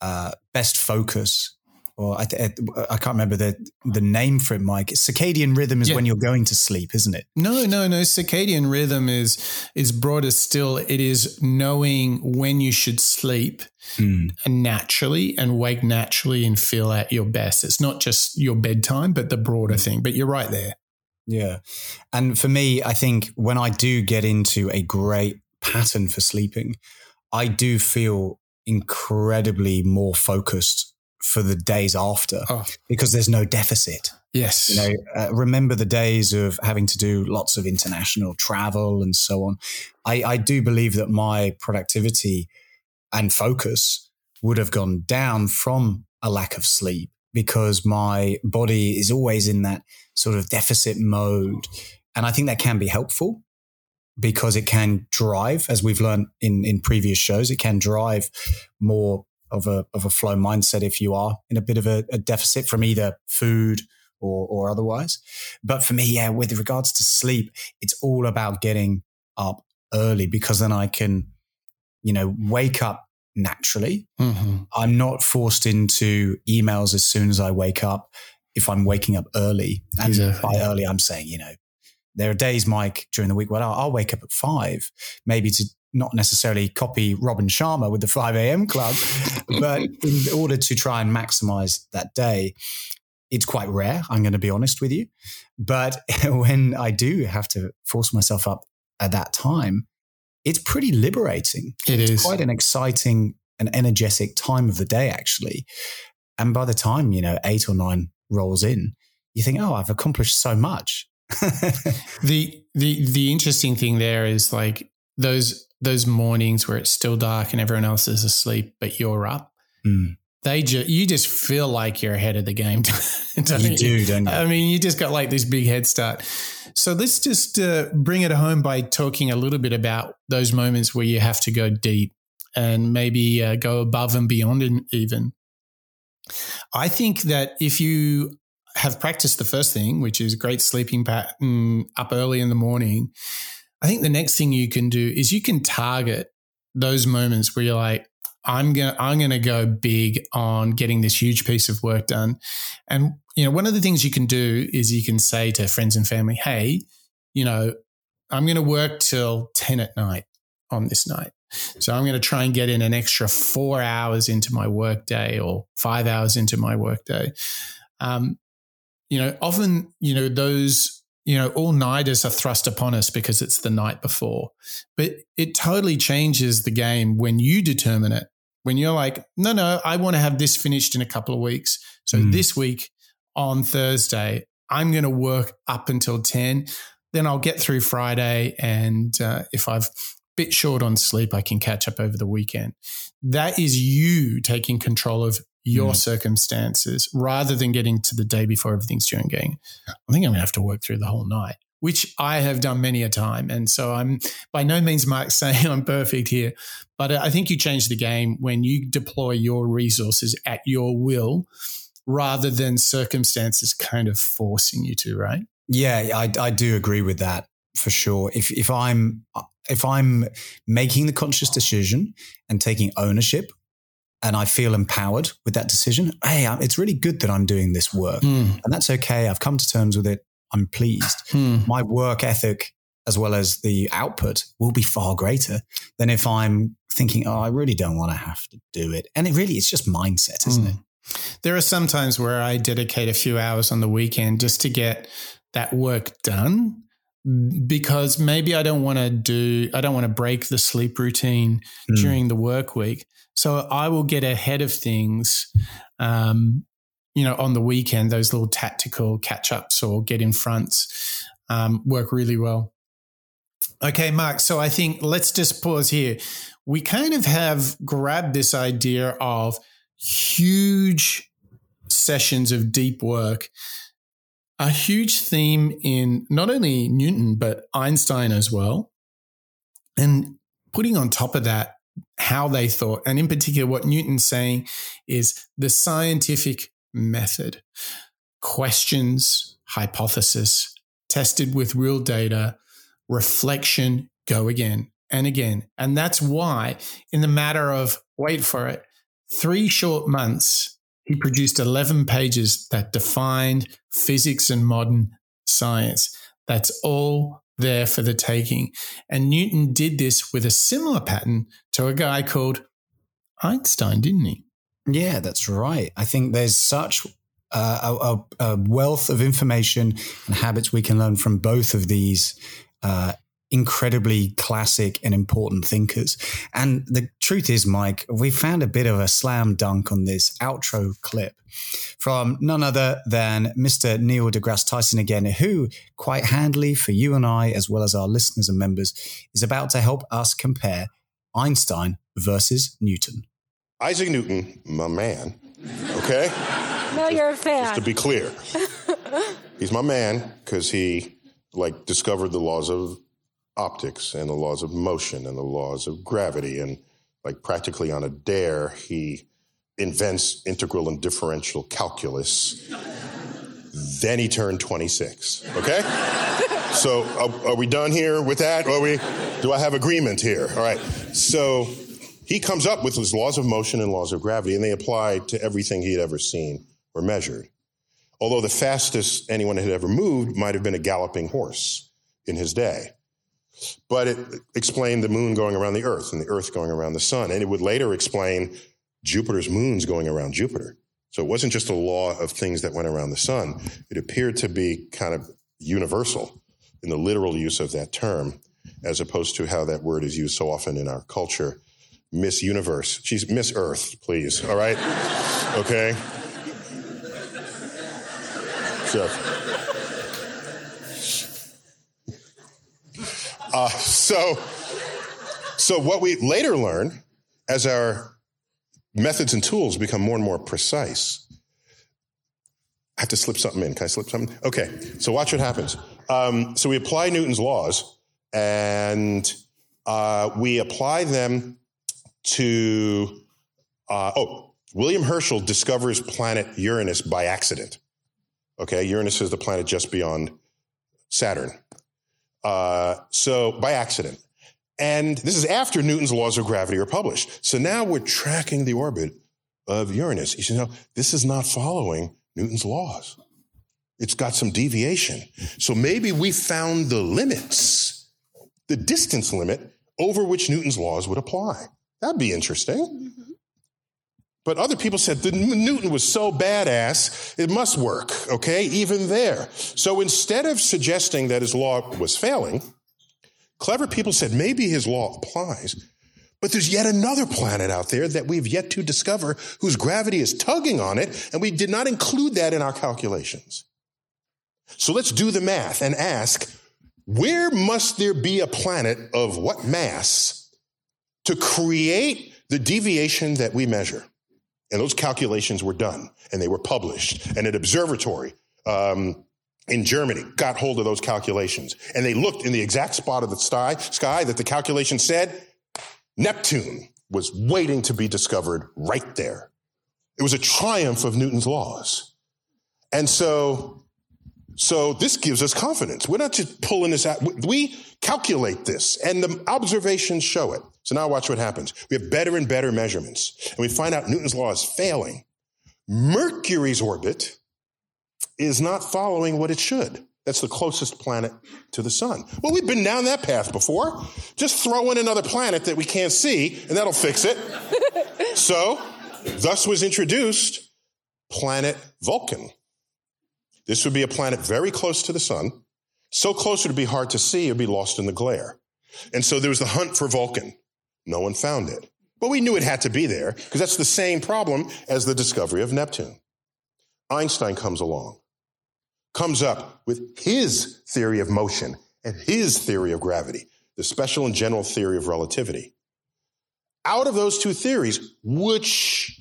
uh, best focus or I, I, can't remember the the name for it, Mike. Circadian rhythm is yeah. when you're going to sleep, isn't it? No, no, no. Circadian rhythm is is broader still. It is knowing when you should sleep mm. naturally and wake naturally and feel at your best. It's not just your bedtime, but the broader hmm. thing. But you're right there. Yeah, and for me, I think when I do get into a great pattern for sleeping, I do feel incredibly more focused for the days after oh. because there's no deficit. Yes. You know, uh, remember the days of having to do lots of international travel and so on. I, I do believe that my productivity and focus would have gone down from a lack of sleep because my body is always in that sort of deficit mode. And I think that can be helpful because it can drive, as we've learned in, in previous shows, it can drive more of a of a flow mindset if you are in a bit of a, a deficit from either food or or otherwise. But for me, yeah, with regards to sleep, it's all about getting up early because then I can, you know, wake up naturally. Mm-hmm. I'm not forced into emails as soon as I wake up if I'm waking up early. And exactly. by early, I'm saying, you know, there are days, Mike, during the week where I'll, I'll, wake up at five, maybe to not necessarily copy Robin Sharma with the 5 a.m. club, but in order to try and maximize that day. it's quite rare. I'm going to be honest with you. But when I do have to force myself up at that time, it's pretty liberating. It it's is. quite an exciting and energetic time of the day, actually. And by the time, you know, eight or nine rolls in, you think, oh, I've accomplished so much. the the the interesting thing there is like those those mornings where it's still dark and everyone else is asleep, but you're up. Mm. They just you just feel like you're ahead of the game. don't You do, don't you? I mean, you just got like this big head start. So let's just uh, bring it home by talking a little bit about those moments where you have to go deep and maybe uh, go above and beyond, and even. I think that if you have practiced the first thing, which is great sleeping pattern up early in the morning, I think the next thing you can do is you can target those moments where you're like, I'm gonna I'm gonna go big on getting this huge piece of work done. And you know, one of the things you can do is you can say to friends and family, hey, you know, I'm gonna work till 10 at night on this night. So I'm to try and get in an extra four hours into my workday or five hours into my workday. Um, you know, often, you know, those, you know, all nighters are thrust upon us because it's the night before. But it totally changes the game when you determine it. When you're like, no, no, I want to have this finished in a couple of weeks. So Mm. this week on Thursday, I'm going to work up until 10. Then I'll get through Friday. And uh, if I've bit short on sleep, I can catch up over the weekend. That is you taking control of your Mm. circumstances rather than getting to the day before everything's due and going, I think I'm going to have to work through the whole night, which I have done many a time. And so I'm by no means, Mark, saying I'm perfect here, but I think you change the game when you deploy your resources at your will rather than circumstances kind of forcing you to, right? Yeah, I, I do agree with that for sure. If if I'm if I'm making the conscious decision and taking ownership, and I feel empowered with that decision, hey, it's really good that I'm doing this work, Hmm. and that's okay. I've come to terms with it. I'm pleased. Hmm. My work ethic, as well as the output, will be far greater than if I'm thinking, oh, I really don't want to have to do it. And it really, it's just mindset, isn't Hmm. it? There are some times where I dedicate a few hours on the weekend just to get that work done because maybe I don't want to do, I don't want to break the sleep routine Mm. during the work week. So I will get ahead of things, um, you know, on the weekend, those little tactical catch ups or get in fronts um, work really well. Okay, Mark. So I think let's just pause here. We kind of have grabbed this idea of huge sessions of deep work. A huge theme in not only Newton, but Einstein as well. And putting on top of that, how they thought, and in particular, what Newton's saying is the scientific method questions, hypothesis, tested with real data, reflection, go again and again. And that's why, in the matter of, wait for it, three short months, he produced 11 pages that defined physics and modern science. That's all there for the taking. And Newton did this with a similar pattern to a guy called Einstein, didn't he? Yeah, that's right. I think there's such uh, a, a, wealth of information and habits we can learn from both of these uh, incredibly classic and important thinkers. And the truth is, Mike, we found a bit of a slam dunk on this outro clip from none other than Mr. Neil deGrasse Tyson again, who quite handily for you and I, as well as our listeners and members, is about to help us compare Einstein versus Newton. Isaac Newton, my man. Okay? No, you're a fan. Just to be clear. He's my man because he like discovered the laws of optics and the laws of motion and the laws of gravity. And like practically on a dare he invents integral and differential calculus. Then he turned 26 okay? So are, are we done here with that? Are we do i have agreement here? All right. So he comes up with his laws of motion and laws of gravity and they apply to everything he had ever seen or measured. Although the fastest anyone had ever moved might have been a galloping horse in his day but it explained the moon going around the earth and the earth going around the sun and it would later explain jupiter's moons going around jupiter So it wasn't just a law of things that went around the sun. It appeared to be kind of universal in the literal use of that term, as opposed to how that word is used so often in our culture. Miss Universe. She's Miss Earth, please. All right? Okay? So, uh, so, so what we later learn as our methods and tools become more and more precise. I have to slip something in. Can I slip something? Okay, so watch what happens. Um, so we apply Newton's laws, and uh, we apply them to. Uh, oh, William Herschel discovers planet Uranus by accident. Okay, Uranus is the planet just beyond Saturn. Uh, so by accident. And this is after Newton's laws of gravity are published. So now we're tracking the orbit of Uranus. You should know this is not following Newton's laws. It's got some deviation. So maybe we found the limits, the distance limit over which Newton's laws would apply. That'd be interesting. But other people said that Newton was so badass, it must work, okay, even there. So instead of suggesting that his law was failing, clever people said maybe his law applies. But there's yet another planet out there that we've yet to discover whose gravity is tugging on it, and we did not include that in our calculations. So let's do the math and ask where must there be a planet of what mass to create the deviation that we measure? And those calculations were done and they were published. And an observatory um, in Germany got hold of those calculations. And they looked in the exact spot of the sky, sky that the calculation said Neptune was waiting to be discovered right there. It was a triumph of Newton's laws. And so, so this gives us confidence. We're not just pulling this out. We calculate this and the observations show it. So now watch what happens. We have better and better measurements, and we find out Newton's law is failing. Mercury's orbit is not following what it should. That's the closest planet to the sun. Well, we've been down that path before. Just throw in another planet that we can't see, and that'll fix it. so, thus was introduced planet Vulcan. This would be a planet very close to the sun, so close it would be hard to see, it would be lost in the glare. And so there was the hunt for Vulcan. No one found it. But we knew it had to be there because that's the same problem as the discovery of Neptune. Einstein comes along, comes up with his theory of motion and his theory of gravity, the special and general theory of relativity. Out of those two theories, which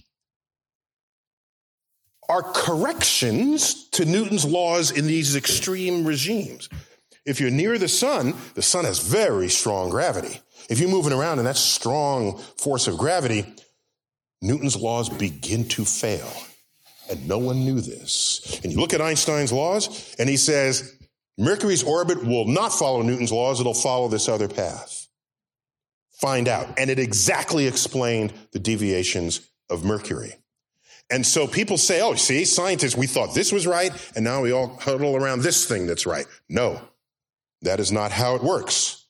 are corrections to Newton's laws in these extreme regimes. If you're near the sun, the sun has very strong gravity. If you're moving around in that strong force of gravity, Newton's laws begin to fail. And no one knew this. And you look at Einstein's laws, and he says, Mercury's orbit will not follow Newton's laws, it'll follow this other path. Find out. And it exactly explained the deviations of Mercury. And so people say, oh, see, scientists, we thought this was right, and now we all huddle around this thing that's right. No, that is not how it works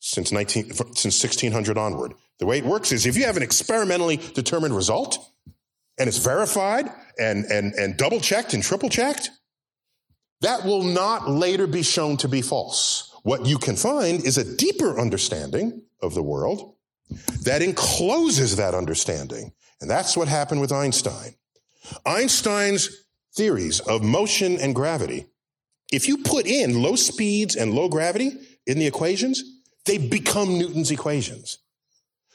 since 19, since 1600 onward. The way it works is if you have an experimentally determined result and it's verified and, and, and double checked and triple checked, that will not later be shown to be false. What you can find is a deeper understanding of the world that encloses that understanding. And that's what happened with Einstein. Einstein's theories of motion and gravity, if you put in low speeds and low gravity in the equations, they become Newton's equations.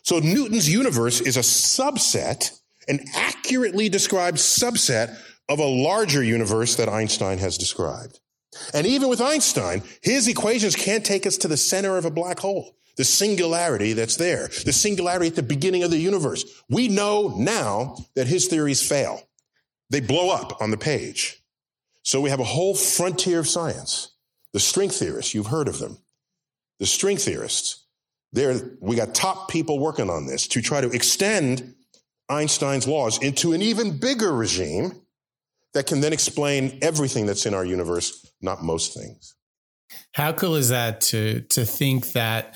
So Newton's universe is a subset, an accurately described subset of a larger universe that Einstein has described. And even with Einstein, his equations can't take us to the center of a black hole, the singularity that's there, the singularity at the beginning of the universe. We know now that his theories fail. They blow up on the page. So we have a whole frontier of science. The string theorists, you've heard of them the string theorists. There, we got top people working on this to try to extend Einstein's laws into an even bigger regime that can then explain everything that's in our universe, not most things. How cool is that to to think that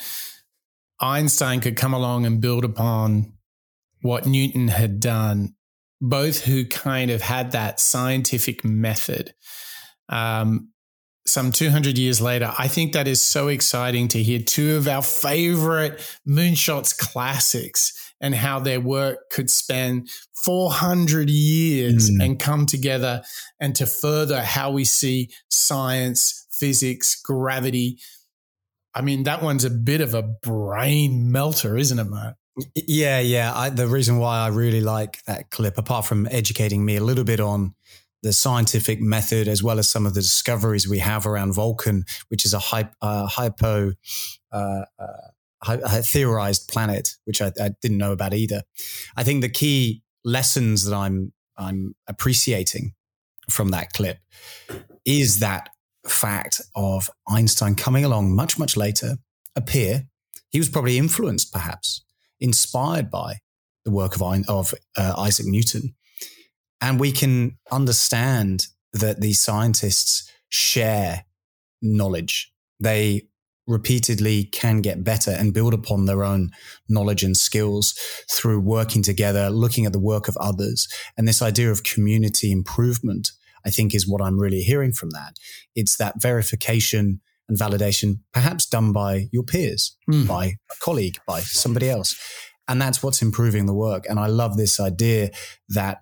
Einstein could come along and build upon what Newton had done both who kind of had that scientific method. Um, some 200 years later, I think that is so exciting to hear two of our favorite moonshots classics and how their work could span 400 years mm. and come together and to further how we see science, physics, gravity. I mean, that one's a bit of a brain melter, isn't it, Mark? Yeah, yeah. I, the reason why I really like that clip, apart from educating me a little bit on the scientific method as well as some of the discoveries we have around Vulcan, which is a hypo, uh, hypo uh, uh, theorized planet, which I, I, didn't know about either. I think the key lessons that I'm I'm appreciating from that clip is that fact of Einstein coming along much much later, appear. He was probably influenced, perhaps inspired by the work of, of uh, Isaac Newton and we can understand that these scientists share knowledge. They repeatedly can get better and build upon their own knowledge and skills through working together, looking at the work of others. And this idea of community improvement, I think, is what I'm really hearing from that. It's that verification and validation, perhaps done by your peers, mm. by a colleague, by somebody else. And that's what's improving the work. And I love this idea that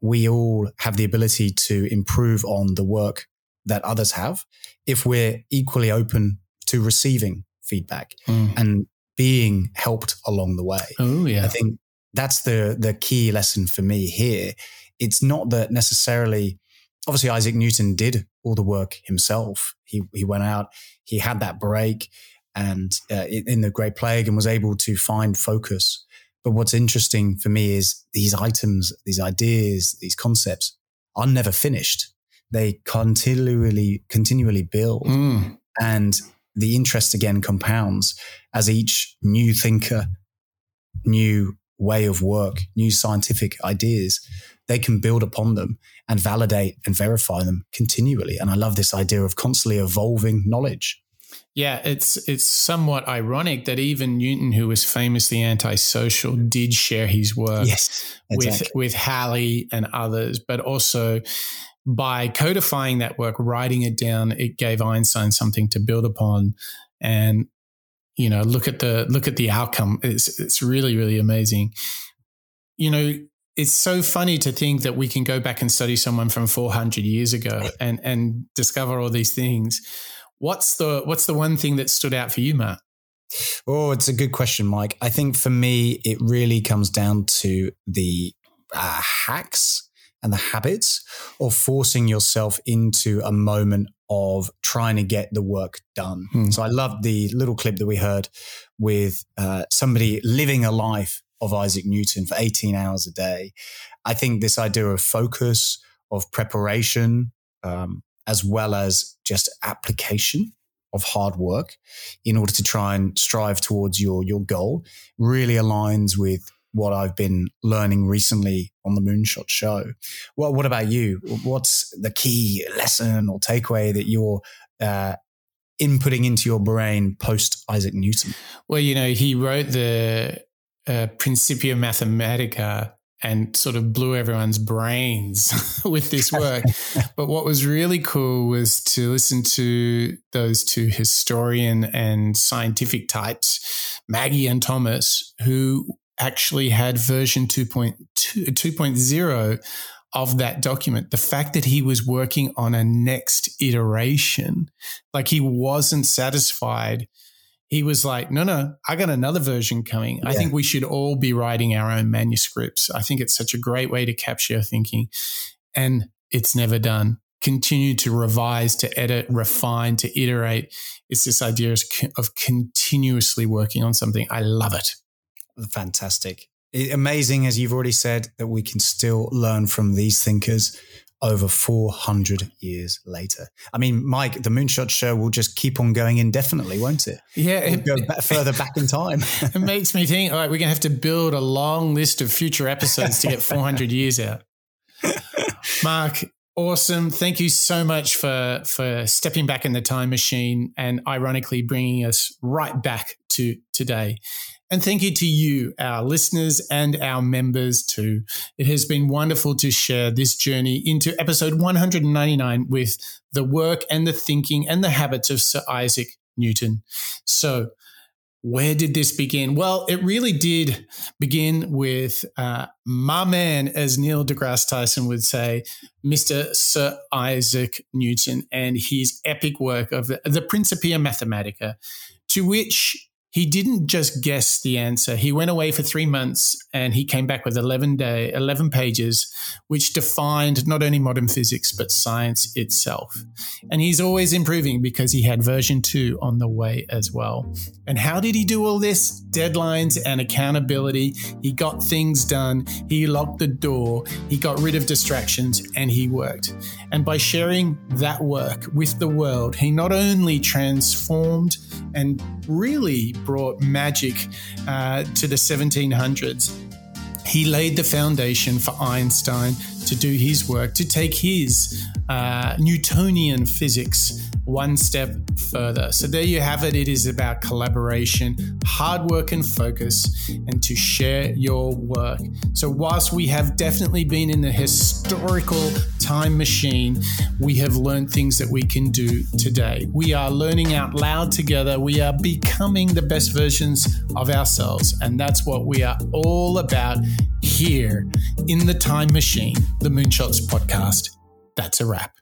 we all have the ability to improve on the work that others have if we're equally open to receiving feedback mm. and being helped along the way. Oh yeah. I think that's the the key lesson for me here. It's not that necessarily obviously Isaac Newton did all the work himself. He he went out, he had that break and uh, in the Great Plague and was able to find focus but what's interesting for me is these items, these ideas, these concepts are never finished. They continually, continually build. Mm. And the interest again compounds as each new thinker, new way of work, new scientific ideas, they can build upon them and validate and verify them continually. And I love this idea of constantly evolving knowledge. Yeah, it's it's somewhat ironic that even Newton, who was famously antisocial, did share his work yes, exactly. with with Halley and others, but also by codifying that work, writing it down, it gave Einstein something to build upon. And you know, look at the look at the outcome. It's it's really really amazing. You know, it's so funny to think that we can go back and study someone from 400 years ago and and discover all these things What's the what's the one thing that stood out for you, Matt? Oh, it's a good question, Mike. I think for me, it really comes down to the uh, hacks and the habits of forcing yourself into a moment of trying to get the work done. Hmm. So I love the little clip that we heard with uh, somebody living a life of Isaac Newton for 18 hours a day. I think this idea of focus, of preparation, um, as well as just application of hard work in order to try and strive towards your your goal really aligns with what I've been learning recently on the Moonshot Show. Well, what about you? What's the key lesson or takeaway that you're uh, inputting into your brain post Isaac Newton? Well, you know, he wrote the uh, Principia Mathematica and sort of blew everyone's brains with this work. but what was really cool was to listen to those two historian and scientific types, Maggie and Thomas, who actually had version 2.2, 2.0 of that document. The fact that he was working on a next iteration, like he wasn't satisfied he was like, no, no, I got another version coming. Yeah. I think we should all be writing our own manuscripts. I think it's such a great way to capture thinking. And it's never done. Continue to revise, to edit, refine, to iterate. It's this idea of continuously working on something. I love it. Fantastic. Amazing, as you've already said, that we can still learn from these thinkers over 400 years later. I mean, Mike, the Moonshot Show will just keep on going indefinitely, won't it? Yeah. We'll it, go back, further back in time. it makes me think, all right, we're going to have to build a long list of future episodes to get 400 years out. Mark, awesome. Thank you so much for, for stepping back in the time machine and ironically bringing us right back to today. And thank you to you, our listeners, and our members too. It has been wonderful to share this journey into episode 199 with the work and the thinking and the habits of Sir Isaac Newton. So, where did this begin? Well, it really did begin with uh, my man, as Neil deGrasse Tyson would say, Mr. Sir Isaac Newton, and his epic work of the, the Principia Mathematica, to which he didn't just guess the answer. He went away for three months and he came back with 11 day, 11 pages, which defined not only modern physics, but science itself. And he's always improving because he had version two on the way as well. And how did he do all this? Deadlines and accountability. He got things done. He locked the door. He got rid of distractions and he worked. And by sharing that work with the world, he not only transformed and really brought magic uh, to the 1700s. He laid the foundation for Einstein to do his work, to take his uh, Newtonian physics one step further. So there you have it. It is about collaboration, hard work, and focus, and to share your work. So, whilst we have definitely been in the historical time machine, we have learned things that we can do today. We are learning out loud together. We are becoming the best versions of ourselves. And that's what we are all about here in the time machine, the Moonshots podcast. That's a wrap.